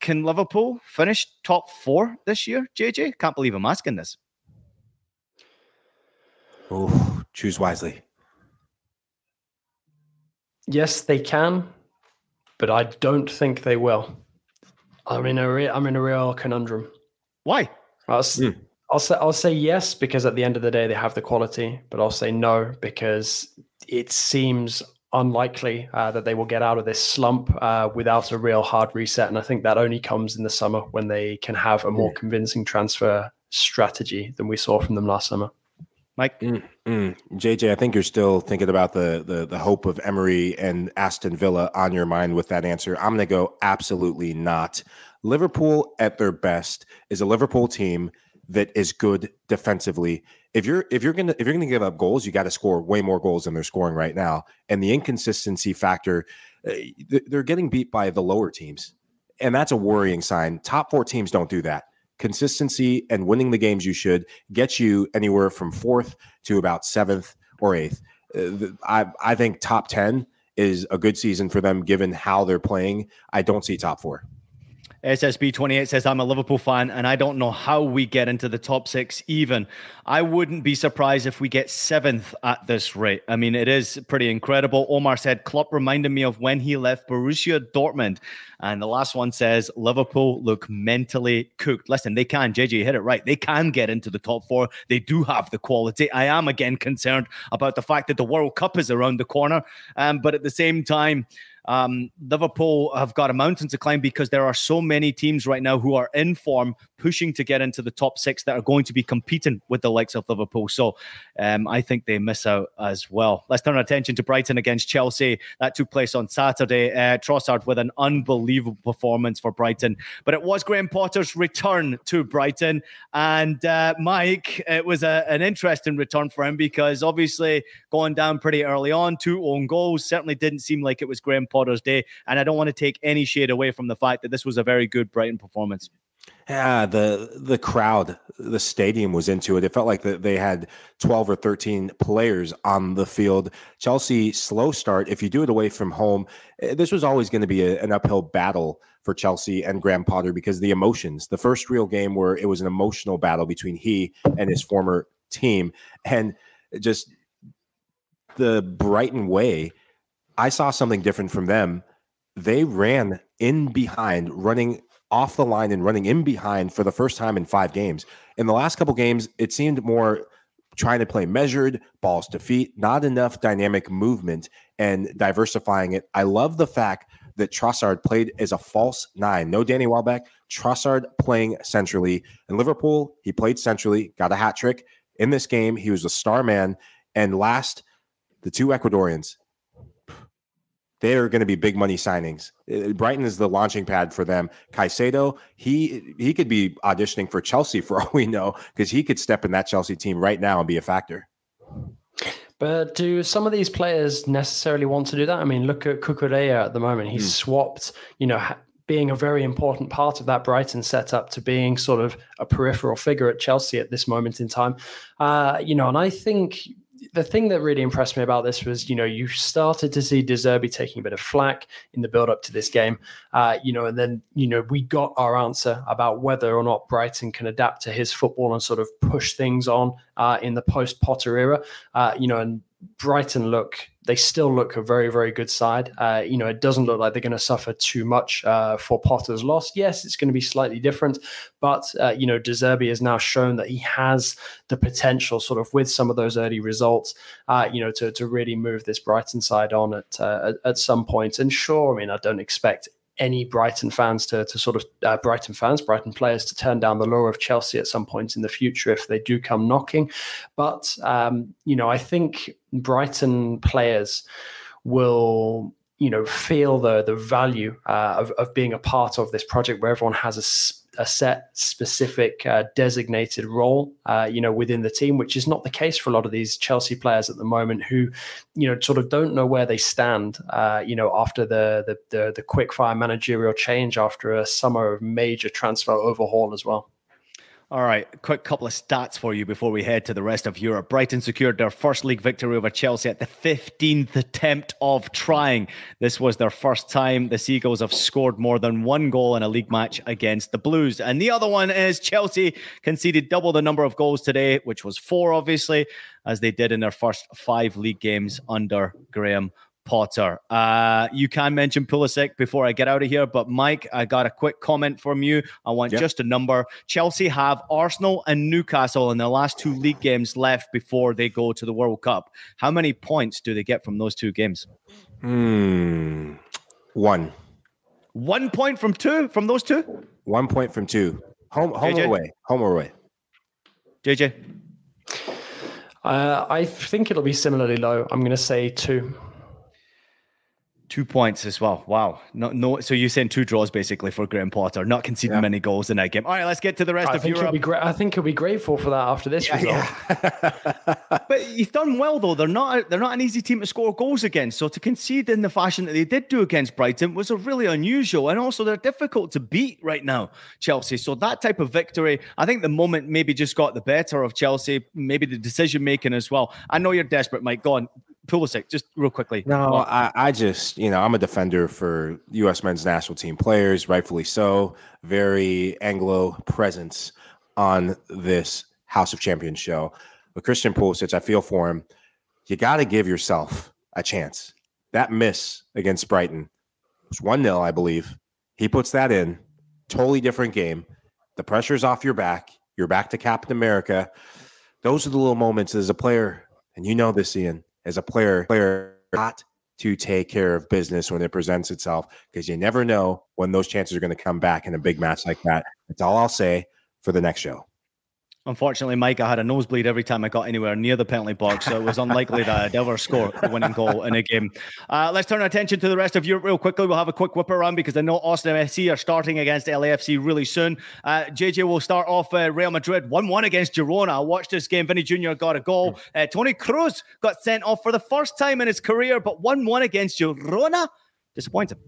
[SPEAKER 6] can Liverpool finish top four this year, JJ? Can't believe I'm asking this.
[SPEAKER 7] Oh, choose wisely.
[SPEAKER 5] Yes, they can, but I don't think they will. I'm in a re- I'm in a real conundrum.
[SPEAKER 6] Why?
[SPEAKER 5] I'll, s- hmm. I'll say I'll say yes because at the end of the day they have the quality, but I'll say no because it seems unlikely uh, that they will get out of this slump uh, without a real hard reset, and I think that only comes in the summer when they can have a more convincing transfer strategy than we saw from them last summer.
[SPEAKER 6] Mike,
[SPEAKER 7] Mm, mm. JJ, I think you're still thinking about the, the the hope of Emery and Aston Villa on your mind with that answer. I'm going to go absolutely not. Liverpool at their best is a Liverpool team that is good defensively. If you're if you're gonna if you're gonna give up goals, you got to score way more goals than they're scoring right now. And the inconsistency factor, uh, they're getting beat by the lower teams, and that's a worrying sign. Top four teams don't do that. Consistency and winning the games you should get you anywhere from fourth to about seventh or eighth. Uh, I I think top ten is a good season for them given how they're playing. I don't see top four.
[SPEAKER 6] SSB28 says, I'm a Liverpool fan and I don't know how we get into the top six even. I wouldn't be surprised if we get seventh at this rate. I mean, it is pretty incredible. Omar said, Klopp reminded me of when he left Borussia Dortmund. And the last one says, Liverpool look mentally cooked. Listen, they can, JJ hit it right. They can get into the top four. They do have the quality. I am again concerned about the fact that the World Cup is around the corner. Um, but at the same time, um, Liverpool have got a mountain to climb because there are so many teams right now who are in form, pushing to get into the top six that are going to be competing with the likes of Liverpool. So um, I think they miss out as well. Let's turn our attention to Brighton against Chelsea. That took place on Saturday. Uh, Trossard with an unbelievable performance for Brighton. But it was Graham Potter's return to Brighton. And uh, Mike, it was a, an interesting return for him because obviously going down pretty early on, two own goals, certainly didn't seem like it was Graham Potter's day. And I don't want to take any shade away from the fact that this was a very good Brighton performance.
[SPEAKER 7] Yeah, the the crowd, the stadium was into it. It felt like the, they had 12 or 13 players on the field. Chelsea slow start. If you do it away from home, eh, this was always going to be a, an uphill battle for Chelsea and Graham Potter because the emotions. The first real game where it was an emotional battle between he and his former team, and just the Brighton way I saw something different from them. They ran in behind, running off the line and running in behind for the first time in five games. In the last couple games, it seemed more trying to play measured, balls to feet, not enough dynamic movement and diversifying it. I love the fact that Trossard played as a false nine. No Danny Welbeck, Trossard playing centrally. In Liverpool, he played centrally, got a hat trick. In this game, he was a star man. And last, the two Ecuadorians, they are going to be big money signings. Brighton is the launching pad for them. Caicedo, he he could be auditioning for Chelsea for all we know because he could step in that Chelsea team right now and be a factor.
[SPEAKER 5] But do some of these players necessarily want to do that? I mean, look at Cucurella at the moment. He's mm. swapped, you know, being a very important part of that Brighton setup to being sort of a peripheral figure at Chelsea at this moment in time. Uh, you know, and I think the thing that really impressed me about this was, you know, you started to see De Zerbi taking a bit of flack in the build up to this game, uh, you know, and then, you know, we got our answer about whether or not Brighton can adapt to his football and sort of push things on uh, in the post Potter era, uh, you know, and Brighton look they still look a very very good side. Uh, you know, it doesn't look like they're going to suffer too much uh, for Potter's loss. Yes, it's going to be slightly different, but uh, you know, De Zerbi has now shown that he has the potential, sort of with some of those early results, uh, you know, to to really move this Brighton side on at, uh, at at some point. And sure, I mean, I don't expect any Brighton fans to, to sort of uh, Brighton fans, Brighton players to turn down the lure of Chelsea at some point in the future if they do come knocking. But um, you know, I think Brighton players will you know feel the the value uh, of, of being a part of this project where everyone has a a set specific uh, designated role, uh, you know, within the team, which is not the case for a lot of these Chelsea players at the moment, who, you know, sort of don't know where they stand, uh, you know, after the, the the the quick fire managerial change after a summer of major transfer overhaul as well.
[SPEAKER 6] All right, quick couple of stats for you before we head to the rest of Europe. Brighton secured their first league victory over Chelsea at the 15th attempt of trying. This was their first time the Seagulls have scored more than one goal in a league match against the Blues. And the other one is Chelsea conceded double the number of goals today, which was four, obviously, as they did in their first five league games under Graham Potter. Uh, you can mention Pulisic before I get out of here, but Mike, I got a quick comment from you. I want yep. just a number. Chelsea have Arsenal and Newcastle in their last two league games left before they go to the World Cup. How many points do they get from those two games?
[SPEAKER 7] Hmm, one.
[SPEAKER 6] One point from two from those two.
[SPEAKER 7] One point from two. Home, home JJ? or away. Home or away.
[SPEAKER 6] JJ.
[SPEAKER 5] Uh, I think it'll be similarly low. I'm going to say two.
[SPEAKER 6] Two points as well. Wow. No, no. So you're saying two draws basically for Graham Potter, not conceding yeah. many goals in that game. All right, let's get to the rest
[SPEAKER 5] I
[SPEAKER 6] of
[SPEAKER 5] think
[SPEAKER 6] Europe.
[SPEAKER 5] He'll be gra- I think he'll be grateful for that after this yeah, result.
[SPEAKER 6] Yeah. [LAUGHS] but he's done well though. They're not. They're not an easy team to score goals against. So to concede in the fashion that they did do against Brighton was a really unusual, and also they're difficult to beat right now, Chelsea. So that type of victory, I think the moment maybe just got the better of Chelsea. Maybe the decision making as well. I know you're desperate, Mike. Go on. Pulisic, just real quickly.
[SPEAKER 7] No, I, I just, you know, I'm a defender for U.S. men's national team players, rightfully so. Very Anglo presence on this House of Champions show. But Christian Pulisic, I feel for him. You got to give yourself a chance. That miss against Brighton was 1 0, I believe. He puts that in. Totally different game. The pressure's off your back. You're back to Captain America. Those are the little moments as a player, and you know this, Ian as a player, player got to take care of business when it presents itself because you never know when those chances are going to come back in a big match like that. That's all I'll say for the next show.
[SPEAKER 6] Unfortunately, Mike, I had a nosebleed every time I got anywhere near the penalty box, so it was unlikely that I'd ever score the winning goal in a game. Uh, let's turn our attention to the rest of Europe real quickly. We'll have a quick whip around because I know Austin FC are starting against LAFC really soon. Uh, JJ will start off uh, Real Madrid 1 1 against Girona. I watched this game. Vinny Jr. got a goal. Uh, Toni Kroos got sent off for the first time in his career, but 1 1 against Girona. Disappointing.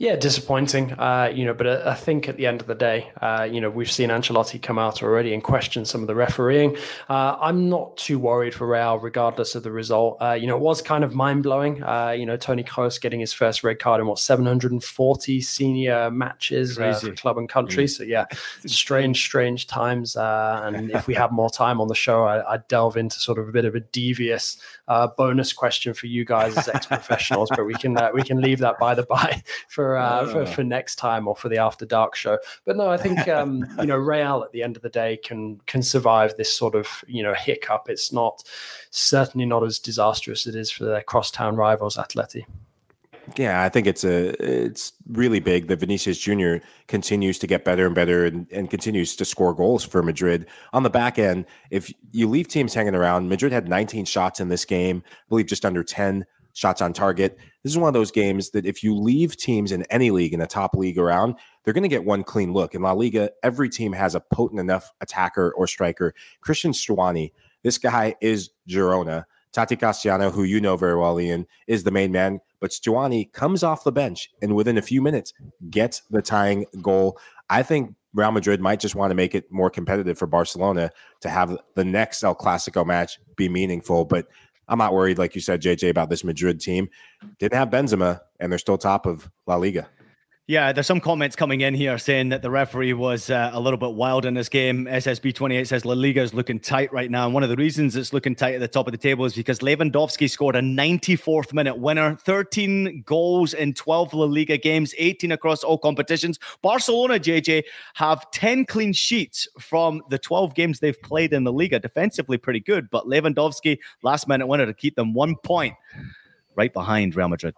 [SPEAKER 5] Yeah, disappointing. Uh, you know, but I, I, think at the end of the day, uh, you know, we've seen Ancelotti come out already and question some of the refereeing. Uh, I'm not too worried for Real, regardless of the result. Uh, you know, it was kind of mind blowing. Uh, you know, Toni Kroos getting his first red card in what 740 senior matches uh, for club and country. Mm. So yeah, [LAUGHS] strange, strange times. and if we have more time on the show, I, would delve into sort of a bit of a devious bonus question for you guys as ex-professionals, but we can we can leave that by the by for [LAUGHS] for, uh, for, for next time or for the After Dark show. But no, I think um, you know Real at the end of the day can can survive this sort of you know hiccup. It's not certainly not as disastrous as it is for their crosstown rivals, Atleti.
[SPEAKER 7] Yeah, I think it's a it's really big that Vinicius Jr. continues to get better and better and, and continues to score goals for Madrid. On the back end, if you leave teams hanging around, Madrid had 19 shots in this game, I believe just under 10 shots on target. This is one of those games that if you leave teams in any league, in a top league around, they're going to get one clean look. In La Liga, every team has a potent enough attacker or striker. Christian Stuani, this guy is Girona. Tati Castellano, who you know very well, Ian, is the main man. But Stuani comes off the bench and within a few minutes gets the tying goal. I think Real Madrid might just want to make it more competitive for Barcelona to have the next El Clasico match be meaningful. But I'm not worried, like you said, JJ, about this Madrid team. Didn't have Benzema, and they're still top of La Liga.
[SPEAKER 6] Yeah, there's some comments coming in here saying that the referee was uh, a little bit wild in this game. SSB 28 says La Liga is looking tight right now. And one of the reasons it's looking tight at the top of the table is because Lewandowski scored a 94th minute winner, 13 goals in 12 La Liga games, 18 across all competitions. Barcelona, JJ, have 10 clean sheets from the 12 games they've played in the Liga. Defensively, pretty good, but Lewandowski, last minute winner to keep them one point right behind Real Madrid.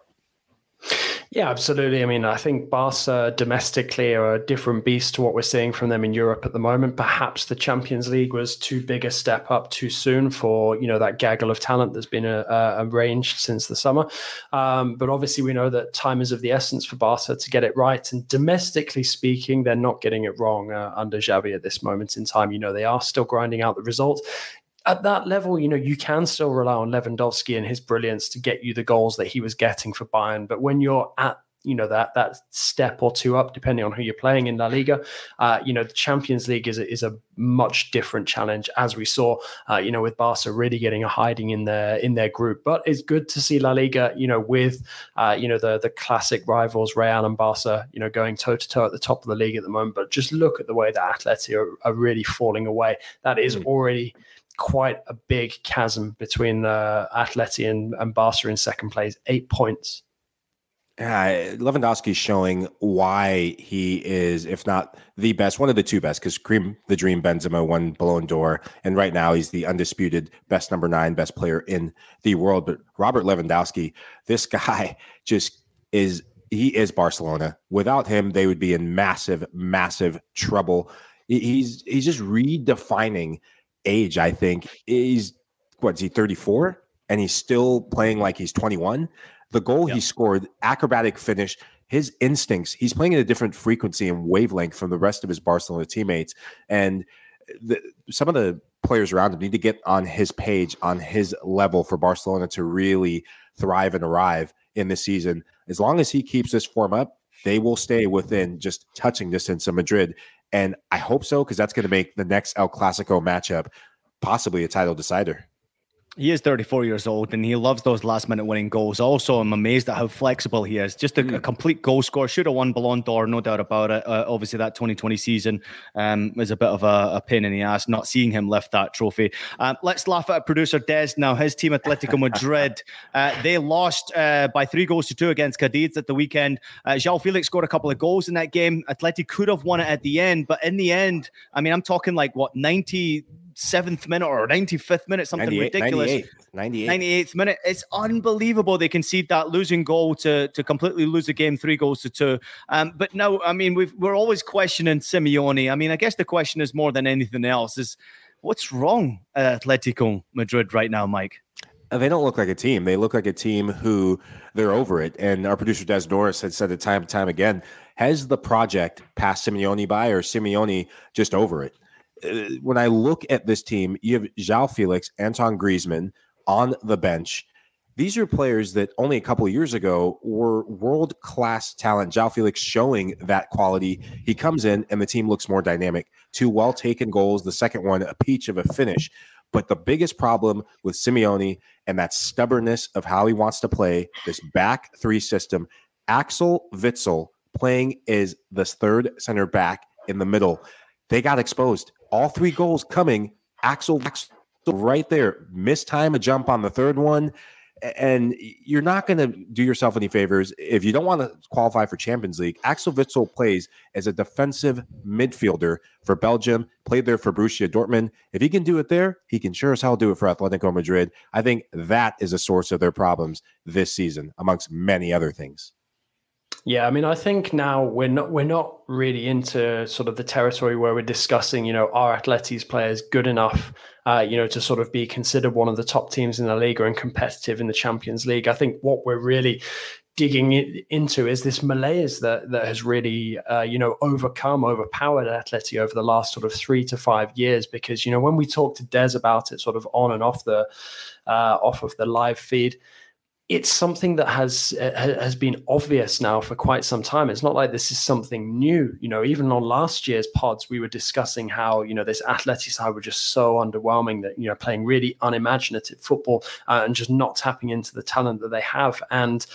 [SPEAKER 5] Yeah, absolutely. I mean, I think Barca domestically are a different beast to what we're seeing from them in Europe at the moment. Perhaps the Champions League was too big a step up too soon for you know that gaggle of talent that's been uh, uh, arranged since the summer. Um, but obviously, we know that time is of the essence for Barca to get it right. And domestically speaking, they're not getting it wrong uh, under Xavi at this moment in time. You know, they are still grinding out the results at that level, you know, you can still rely on Lewandowski and his brilliance to get you the goals that he was getting for Bayern. But when you're at you know that that step or two up, depending on who you're playing in La Liga. Uh, you know, the Champions League is a, is a much different challenge, as we saw. Uh, you know, with Barca really getting a hiding in their in their group. But it's good to see La Liga. You know, with uh, you know the the classic rivals Real and Barca. You know, going toe to toe at the top of the league at the moment. But just look at the way that Atleti are, are really falling away. That is mm. already quite a big chasm between uh, Atleti and, and Barca in second place, eight points.
[SPEAKER 7] Yeah, Lewandowski is showing why he is, if not the best, one of the two best, because Karim the Dream Benzema won Ballon d'Or, and right now he's the undisputed best number nine, best player in the world. But Robert Lewandowski, this [LAUGHS] guy just is he is Barcelona. Without him, they would be in massive, massive trouble. He's he's just redefining age, I think. He's what's he 34 and he's still playing like he's 21. The goal he scored, acrobatic finish, his instincts, he's playing at a different frequency and wavelength from the rest of his Barcelona teammates. And the, some of the players around him need to get on his page, on his level for Barcelona to really thrive and arrive in this season. As long as he keeps this form up, they will stay within just touching distance of Madrid. And I hope so, because that's going to make the next El Clasico matchup possibly a title decider.
[SPEAKER 6] He is 34 years old and he loves those last minute winning goals. Also, I'm amazed at how flexible he is. Just a, mm. a complete goal scorer. Should have won Ballon d'Or, no doubt about it. Uh, obviously, that 2020 season um, was a bit of a, a, pain in the ass not seeing him lift that trophy. Um, let's laugh at producer Des now. His team, Atletico Madrid, [LAUGHS] uh, they lost uh, by three goals to two against Cadiz at the weekend. Uh, João Felix scored a couple of goals in that game. Atleti could have won it at the end, but in the end, I mean, I'm talking like what, 90 seventh minute or 95th minute, something ridiculous. 98th,
[SPEAKER 7] 98th.
[SPEAKER 6] 98th minute. It's unbelievable they concede that losing goal to, to completely lose the game, three goals to two. Um, but no, I mean, we we're always questioning Simeone. I mean, I guess the question is more than anything else is what's wrong at Atletico Madrid right now, Mike?
[SPEAKER 7] Uh, they don't look like a team. They look like a team who they're over it. And our producer Des Norris had said it time and time again. Has the project passed Simeone by, or Simeone just over it? Uh, when I look at this team, you have João Felix, Antoine Griezmann on the bench. These are players that only a couple years ago were world class talent. João Felix showing that quality. He comes in and the team looks more dynamic. Two well taken goals. The second one, a peach of a finish. But the biggest problem with Simeone and that stubbornness of how he wants to play this back three system, Axel Witsel playing as the third center back in the middle. They got exposed all three goals coming. Axel, Axel right there, missed time a jump on the third one. And you're not going to do yourself any favors if you don't want to qualify for Champions League. Axel Witsel plays as a defensive midfielder for Belgium, played there for Borussia Dortmund. If he can do it there, he can sure as hell do it for Atletico Madrid. I think that is a source of their problems this season, amongst many other things.
[SPEAKER 5] Yeah, I mean, I think now we're not we're not really into sort of the territory where we're discussing, you know, are Atleti's players good enough, uh, you know, to sort of be considered one of the top teams in the league and competitive in the Champions League. I think what we're really digging into is this malaise that that has really, uh, you know, overcome, overpowered Atleti over the last sort of three to five years. Because you know, when we talk to Des about it, sort of on and off the uh, off of the live feed it's something that has uh, has been obvious now for quite some time. It's not like this is something new. You know, even on last year's pods, we were discussing how you know this athletic side were just so underwhelming that you know playing really unimaginative football uh, and just not tapping into the talent that they have. And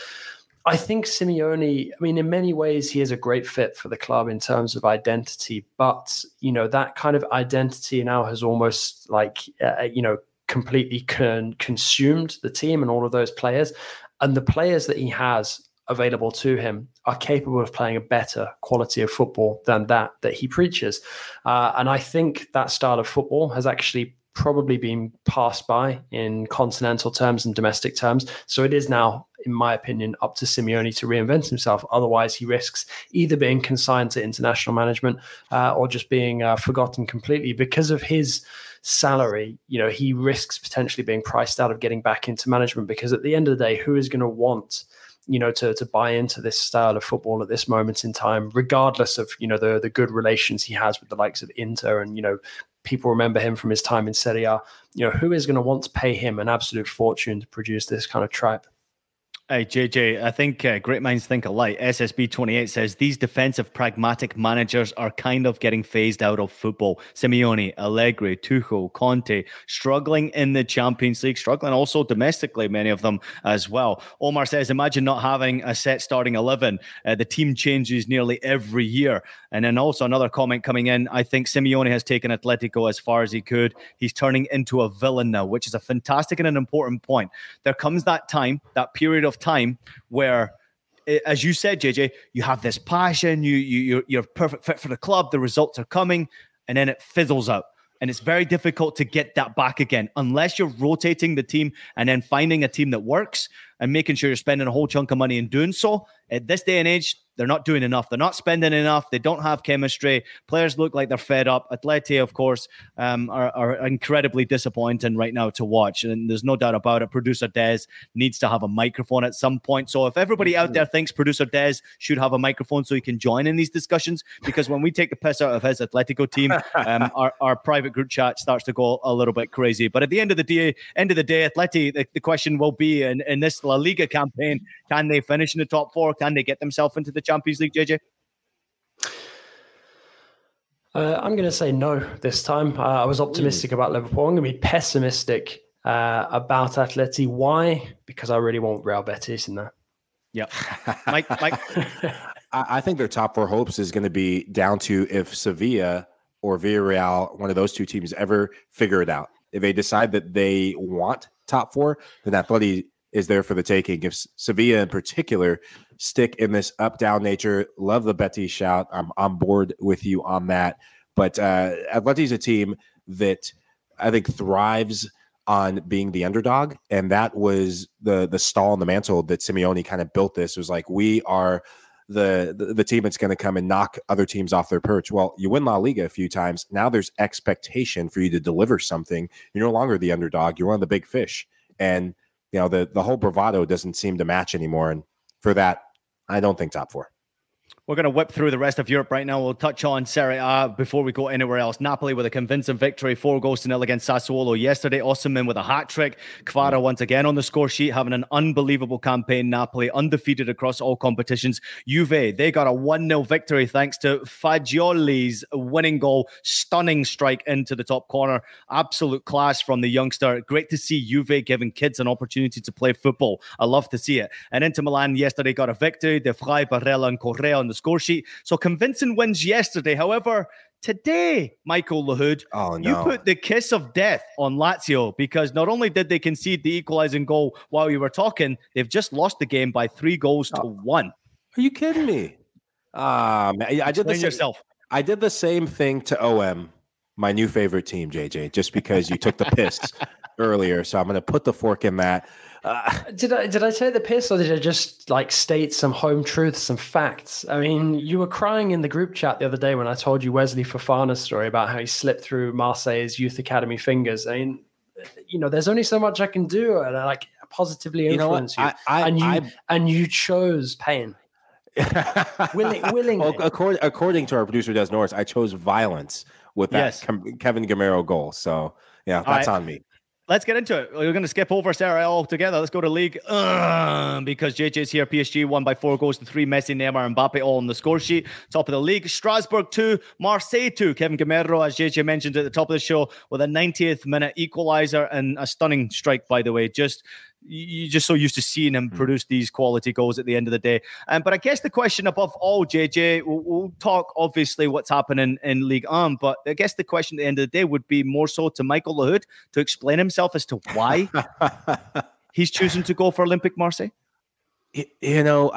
[SPEAKER 5] I think Simeone. I mean, in many ways, he is a great fit for the club in terms of identity. But you know, that kind of identity now has almost like uh, you know completely con- consumed the team and all of those players. And the players that he has available to him are capable of playing a better quality of football than that that he preaches. Uh, and I think that style of football has actually probably been passed by in continental terms and domestic terms. So it is now, in my opinion, up to Simeone to reinvent himself. Otherwise, he risks either being consigned to international management uh, or just being uh, forgotten completely because of his salary, you know, he risks potentially being priced out of getting back into management because at the end of the day, who is going to want you know to to buy into this style of football at this moment in time regardless of you know the the good relations he has with the likes of Inter and you know people remember him from his time in Serie A you know who is going to want to pay him an absolute fortune to produce this kind of tripe
[SPEAKER 6] Hey, JJ, I think uh, great minds think alike. SSB28 says these defensive pragmatic managers are kind of getting phased out of football. Simeone, Allegri, Tuchel, Conte, struggling in the Champions League, struggling also domestically, many of them as well. Omar says, imagine not having a set starting 11. Uh, the team changes nearly every year. And then also another comment coming in. I think Simeone has taken Atletico as far as he could. He's turning into a villain now, which is a fantastic and an important point. There comes that time, that period of time where as you said, JJ, you have this passion, you you you're, you're perfect fit for the club, the results are coming, and then it fizzles out. And it's very difficult to get that back again unless you're rotating the team and then finding a team that works. And making sure you're spending a whole chunk of money in doing so. At this day and age, they're not doing enough. They're not spending enough. They don't have chemistry. Players look like they're fed up. Atleti, of course, um, are, are, incredibly disappointing right now to watch. And there's no doubt about it. Producer Des needs to have a microphone at some point. So if everybody out there thinks producer Des should have a microphone so he can join in these discussions, because when we take the piss out of his Atletico team, um, [LAUGHS] our, our private group chat starts to go a little bit crazy. But at the end of the day, end of the day, Atleti, the, the question will be in, in this La Liga campaign, can they finish in the top four? Can they get themselves into the Champions League, JJ?
[SPEAKER 5] Uh, I'm going to say no this time. Uh, I was optimistic about Liverpool. I'm going to be pessimistic uh, about Atleti. Why? Because I really want Real Betis in there.
[SPEAKER 6] Yep. Mike, Mike. [LAUGHS]
[SPEAKER 7] I think their top four hopes is going to be down to if Sevilla or Villarreal, one of those two teams, ever figure it out. If they decide that they want top four, then Atleti is there for the taking. If Sevilla in particular stick in this up down nature, love the Betis shout. I'm on board with you on that. But uh, is a team that I think thrives on being the underdog, and that was the the stall in the mantle that Simeone kind of built. This it was like we are the, the team that's going to come and knock other teams off their perch. Well, you win La Liga a few times. Now there's expectation for you to deliver something. You're no longer the underdog. You're one of the big fish, and you know the the whole bravado doesn't seem to match anymore. And for that, I don't think top four.
[SPEAKER 6] We're going to whip through the rest of Europe right now. We'll touch on Serie A before we go anywhere else. Napoli with a convincing victory, four goals to nil against Sassuolo yesterday. Osimhen with a hat trick. Kvara mm. once again on the score sheet, having an unbelievable campaign. Napoli undefeated across all competitions. Juve, they got a 1 0 victory thanks to Fagioli's winning goal. Stunning strike into the top corner. Absolute class from the youngster. Great to see Juve giving kids an opportunity to play football. I love to see it. And Inter Milan yesterday got a victory. De Vrij, Barella, and Correa on the score sheet. So convincing wins yesterday. However, today, Michael Lahoud,
[SPEAKER 7] oh, no.
[SPEAKER 6] you put the kiss of death on Lazio because not only did they concede the equalizing goal while you were talking, they've just lost the game by three goals oh. to one.
[SPEAKER 7] Are you kidding me? Um, I, I did the same,
[SPEAKER 6] yourself.
[SPEAKER 7] I did the same thing to OM, my new favorite team, JJ, just because you took the piss [LAUGHS] earlier. So I'm going to put the fork in that.
[SPEAKER 5] Uh, did I did I take the piss or did I just like state some home truths, some facts? I mean, you were crying in the group chat the other day when I told you Wesley Fofana's story about how he slipped through Marseille's youth academy fingers. I mean, you know, there's only so much I can do, and I like positively influence you. Know you. I, I, and you I, and you chose pain. [LAUGHS] Willing, willingly.
[SPEAKER 7] Well, according, according to our producer Des Norris, I chose violence with that yes. Kevin Gameiro goal. So yeah, that's on me
[SPEAKER 6] let's get into it. We're going to skip over A altogether. Let's go to league uh, because JJ's here. PSG won by four goals to three. Messi, Neymar, and Mbappe all on the score sheet. Top of the league. Strasbourg two, Marseille two. Kevin Gameiro, as JJ mentioned at the top of the show, with a 90th minute equalizer and a stunning strike, by the way. Just you're just so used to seeing him mm. produce these quality goals at the end of the day. Um, but I guess the question above all, JJ, we'll, we'll talk obviously what's happening in League On, but I guess the question at the end of the day would be more so to Michael Lahoud to explain himself as to why [LAUGHS] he's choosing to go for Olympique Marseille.
[SPEAKER 7] You know,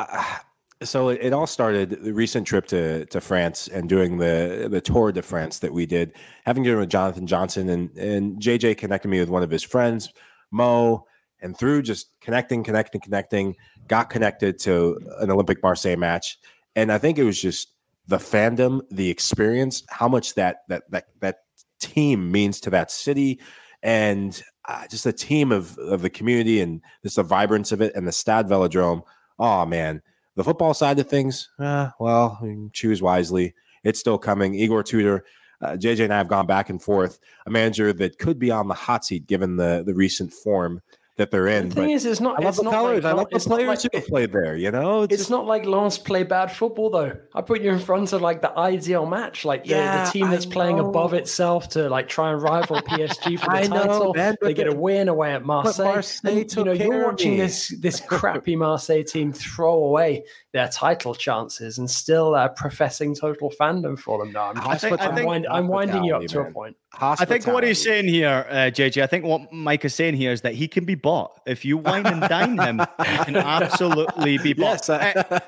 [SPEAKER 7] so it, it, all started the recent trip to to France and doing the the Tour de France that we did, having dinner with Jonathan Johnson and and JJ connected me with one of his friends, Mo and through just connecting, connecting, connecting, got connected to an Olympique Marseille match. And I think it was just the fandom, the experience, how much that that that that team means to that city, and uh, just a team of of the community and just the vibrance of it and the Stade Velodrome. Oh man, the football side of things, uh, well, choose wisely. It's still coming. Igor Tudor. Uh, JJ and I have gone back and forth. A manager that could be on the hot seat given the the recent form that they're in.
[SPEAKER 5] The thing but is, it's not.
[SPEAKER 7] I love
[SPEAKER 5] the
[SPEAKER 7] colors.
[SPEAKER 5] Like,
[SPEAKER 7] I love the players like, who played there. You know,
[SPEAKER 5] it's, it's not like Lens play bad football though. I put you in front of like the ideal match, like the, yeah, the team that's playing above itself to like try and rival [LAUGHS] PSG for the I title. Know, man, they get a win away at Marseille.
[SPEAKER 7] Marseille
[SPEAKER 5] and, you know, you're watching this this [LAUGHS] crappy Marseille team throw away their title chances and still uh, professing total fandom for them now. I'm, I think, I'm, think, wind, I'm winding you up to man. a point.
[SPEAKER 6] I think what he's saying here, uh, JJ, I think what Mike is saying here is that he can be bought. If you wine and dine him, he can [LAUGHS] absolutely be bought. Yes, uh,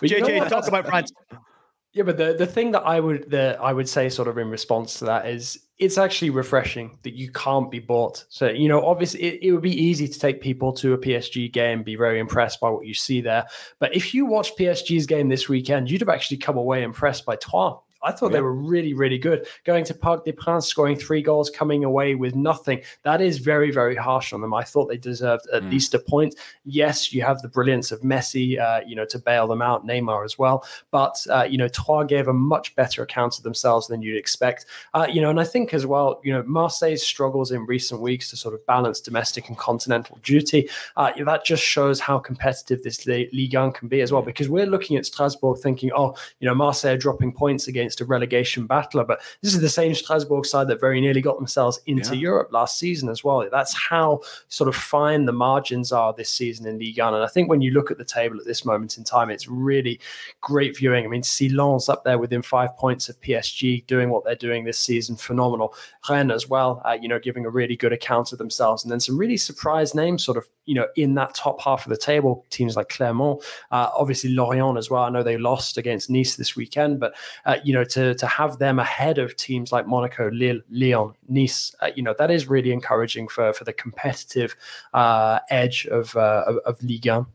[SPEAKER 6] JJ, [LAUGHS] talk about France.
[SPEAKER 5] Yeah, but the, the thing that I would that I would say sort of in response to that is it's actually refreshing that you can't be bought. So, you know, obviously it, it would be easy to take people to a PSG game, be very impressed by what you see there. But if you watch PSG's game this weekend, you'd have actually come away impressed by Troyes. I thought yeah. they were really, really good. Going to Parc des Princes, scoring three goals, coming away with nothing. That is very, very harsh on them. I thought they deserved at mm. least a point. Yes, you have the brilliance of Messi, uh, you know, to bail them out, Neymar as well. But, uh, you know, Troyes gave a much better account of themselves than you'd expect. Uh, you know, and I think as well, you know, Marseille's struggles in recent weeks to sort of balance domestic and continental duty, uh, that just shows how competitive this Ligue 1 can be as well. Mm. Because we're looking at Strasbourg thinking, oh, you know, Marseille are dropping points against a relegation battler. But this is the same Strasbourg side that very nearly got themselves into yeah. Europe last season as well. That's how sort of fine the margins are this season in Ligue 1. And I think when you look at the table at this moment in time, it's really great viewing. I mean, see Lens up there within five points of PSG doing what they're doing this season. Phenomenal. Rennes as well, uh, you know, giving a really good account of themselves. And then some really surprise names sort of, you know, in that top half of the table, teams like Clermont, uh, obviously Lorient as well. I know they lost against Nice this weekend, but, uh, you know, to to have them ahead of teams like Monaco, Lille, Lyon, Nice, uh, you know that is really encouraging for for the competitive uh, edge of, uh, of of Ligue 1.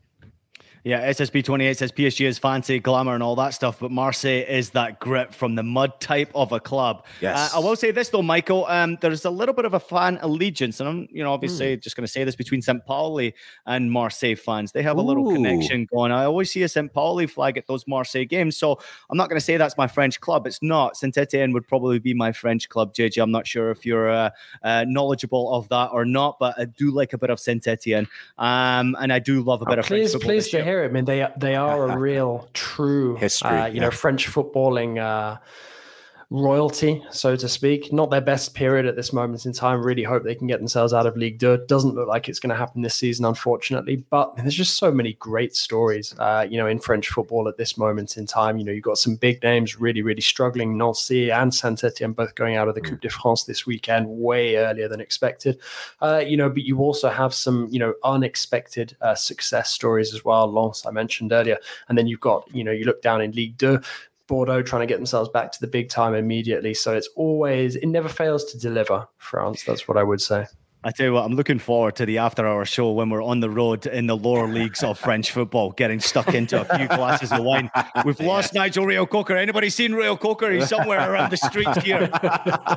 [SPEAKER 6] Yeah, SSB 28 says PSG is fancy, glamour, and all that stuff, but Marseille is that grit from the mud type of a club.
[SPEAKER 7] Yes.
[SPEAKER 6] Uh, I will say this though, Michael. Um, there's a little bit of a fan allegiance, and I'm, you know, obviously mm. just going to say this between St. Pauli and Marseille fans. They have a little connection going. I always see a St. Pauli flag at those Marseille games, so I'm not going to say that's my French club. It's not. Saint Etienne would probably be my French club. JJ, I'm not sure if you're uh, uh, knowledgeable of that or not, but I do like a bit of Saint Etienne, um, and I do love a bit oh, of
[SPEAKER 5] please,
[SPEAKER 6] French
[SPEAKER 5] Please to hear it. I mean, they they are a [LAUGHS] real, true
[SPEAKER 7] history.
[SPEAKER 5] Uh, you yeah. know, French footballing uh, royalty, so to speak. Not their best period at this moment in time. Really hope they can get themselves out of League Two. Doesn't look like it's going to happen this season, unfortunately. But there's just so many great stories, uh, you know, in French football at this moment in time. You know, you've got some big names really, really struggling. Nancy and Saint Etienne both going out of the Coupe de France this weekend way earlier than expected. Uh, you know, but you also have some, you know, unexpected uh, success stories as well. Lens, I mentioned earlier, and then you've got, you know, you look down in League Two. Bordeaux trying to get themselves back to the big time immediately. So it's always, it never fails to deliver, France. That's what I would say.
[SPEAKER 6] I tell you what, I'm looking forward to the after hour show when we're on the road in the lower leagues of French football, getting stuck into a few glasses of wine. We've lost Nigel Reo-Coker. Anybody seen Reo-Coker? He's somewhere around the streets here,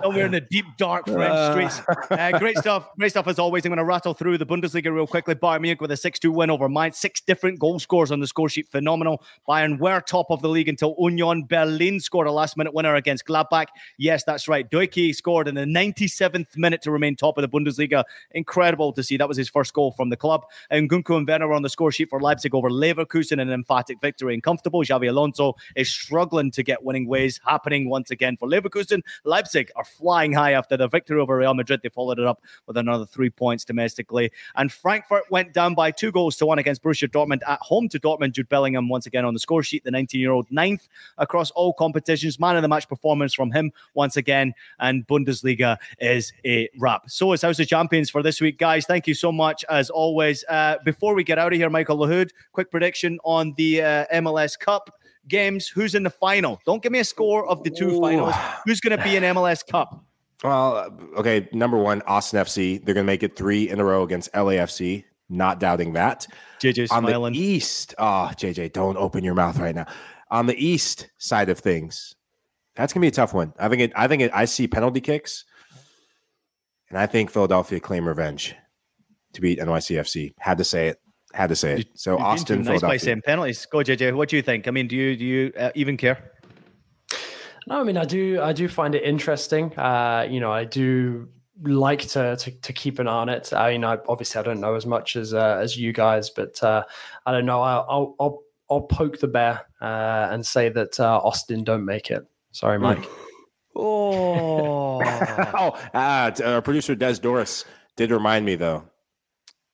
[SPEAKER 6] somewhere in the deep, dark French uh. streets. Uh, great stuff. Great stuff as always. I'm going to rattle through the Bundesliga real quickly. Bayern Munich with a 6 2 win over Mainz. Six different goal scores on the score sheet. Phenomenal. Bayern were top of the league until Union Berlin scored a last minute winner against Gladbach. Yes, that's right. Doekhi scored in the 97th minute to remain top of the Bundesliga. Incredible to see. That was his first goal from the club. And Nkunku and Werner were on the score sheet for Leipzig over Leverkusen, an emphatic victory and comfortable. Xabi Alonso is struggling to get winning ways happening once again for Leverkusen. Leipzig are flying high after the victory over Real Madrid. They followed it up with another three points domestically. And Frankfurt went down by two goals to one against Borussia Dortmund at home to Dortmund. Jude Bellingham once again on the score sheet, the 19 year old ninth across all competitions. Man of the match performance from him once again. And Bundesliga is a wrap. So is House of Champions for this week, guys. Thank you so much as always. Uh, before we get out of here, Michael Lahoud, quick prediction on the uh, MLS Cup games. Who's in the final? Don't give me a score of the two Ooh. finals. Who's going to be in MLS Cup?
[SPEAKER 7] Well, uh, okay. Number one, Austin FC. They're going to make it three in a row against LAFC. Not doubting that.
[SPEAKER 6] JJ
[SPEAKER 7] on
[SPEAKER 6] smiling.
[SPEAKER 7] the East. Oh, JJ, don't open your mouth right now. On the East side of things, that's gonna be a tough one. I think it. I think it. I see penalty kicks. And I think Philadelphia claim revenge to beat NYCFC. Had to say it. Had to say it. So You're Austin, nice Philadelphia. by
[SPEAKER 6] saying penalties. Go, JJ. What do you think? I mean, do you do you uh, even care?
[SPEAKER 5] No, I mean, I do. I do find it interesting. Uh, you know, I do like to, to, to keep an eye on it. I mean, I, obviously, I don't know as much as uh, as you guys, but uh, I don't know. I'll I'll I'll, I'll poke the bear uh, and say that uh, Austin don't make it. Sorry, Mike.
[SPEAKER 6] Oh, [LAUGHS]
[SPEAKER 7] oh, uh, our producer Des Doris did remind me though.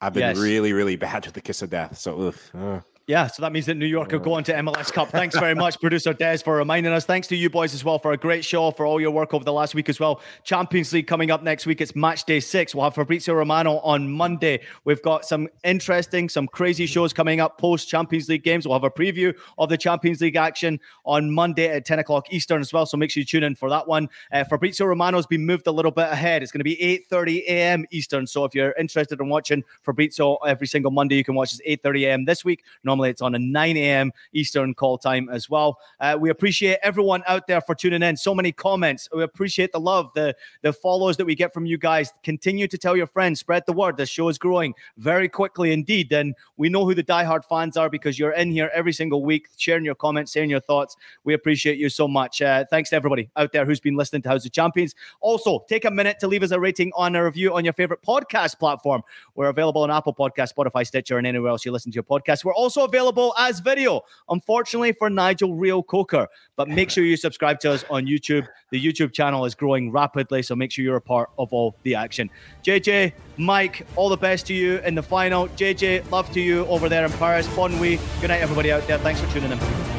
[SPEAKER 7] I've been yes. really, really bad with the kiss of death. So, uh.
[SPEAKER 6] Yeah, so that means that New York are going to MLS Cup. Thanks very much, [LAUGHS] producer Des, for reminding us. Thanks to you boys as well for a great show, for all your work over the last week as well. Champions League coming up next week. It's match day six. We'll have Fabrizio Romano on Monday. We've got some interesting, some crazy shows coming up post Champions League games. We'll have a preview of the Champions League action on Monday at 10 o'clock Eastern as well. So make sure you tune in for that one. Uh, Fabrizio Romano's been moved a little bit ahead. It's going to be 8:30 a.m. Eastern. So if you're interested in watching Fabrizio every single Monday, you can watch us 8:30 a.m. this week. Normally it's on a 9 a.m. Eastern call time as well. Uh, we appreciate everyone out there for tuning in. So many comments. We appreciate the love, the the follows that we get from you guys. Continue to tell your friends, spread the word. The show is growing very quickly indeed, and we know who the diehard fans are because you're in here every single week, sharing your comments, sharing your thoughts. We appreciate you so much. Uh, thanks to everybody out there who's been listening to House of Champions. Also, take a minute to leave us a rating on a review on your favorite podcast platform. We're available on Apple Podcast, Spotify, Stitcher, and anywhere else you listen to your podcast. We're also available as video, unfortunately for Nigel Reo-Coker. But [LAUGHS] make sure you subscribe to us on YouTube. The YouTube channel is growing rapidly, so make sure you're a part of all the action. JJ, Mike, all the best to you in the final. JJ, love to you over there in Paris. Bon nuit. Good night, everybody out there. Thanks for tuning in.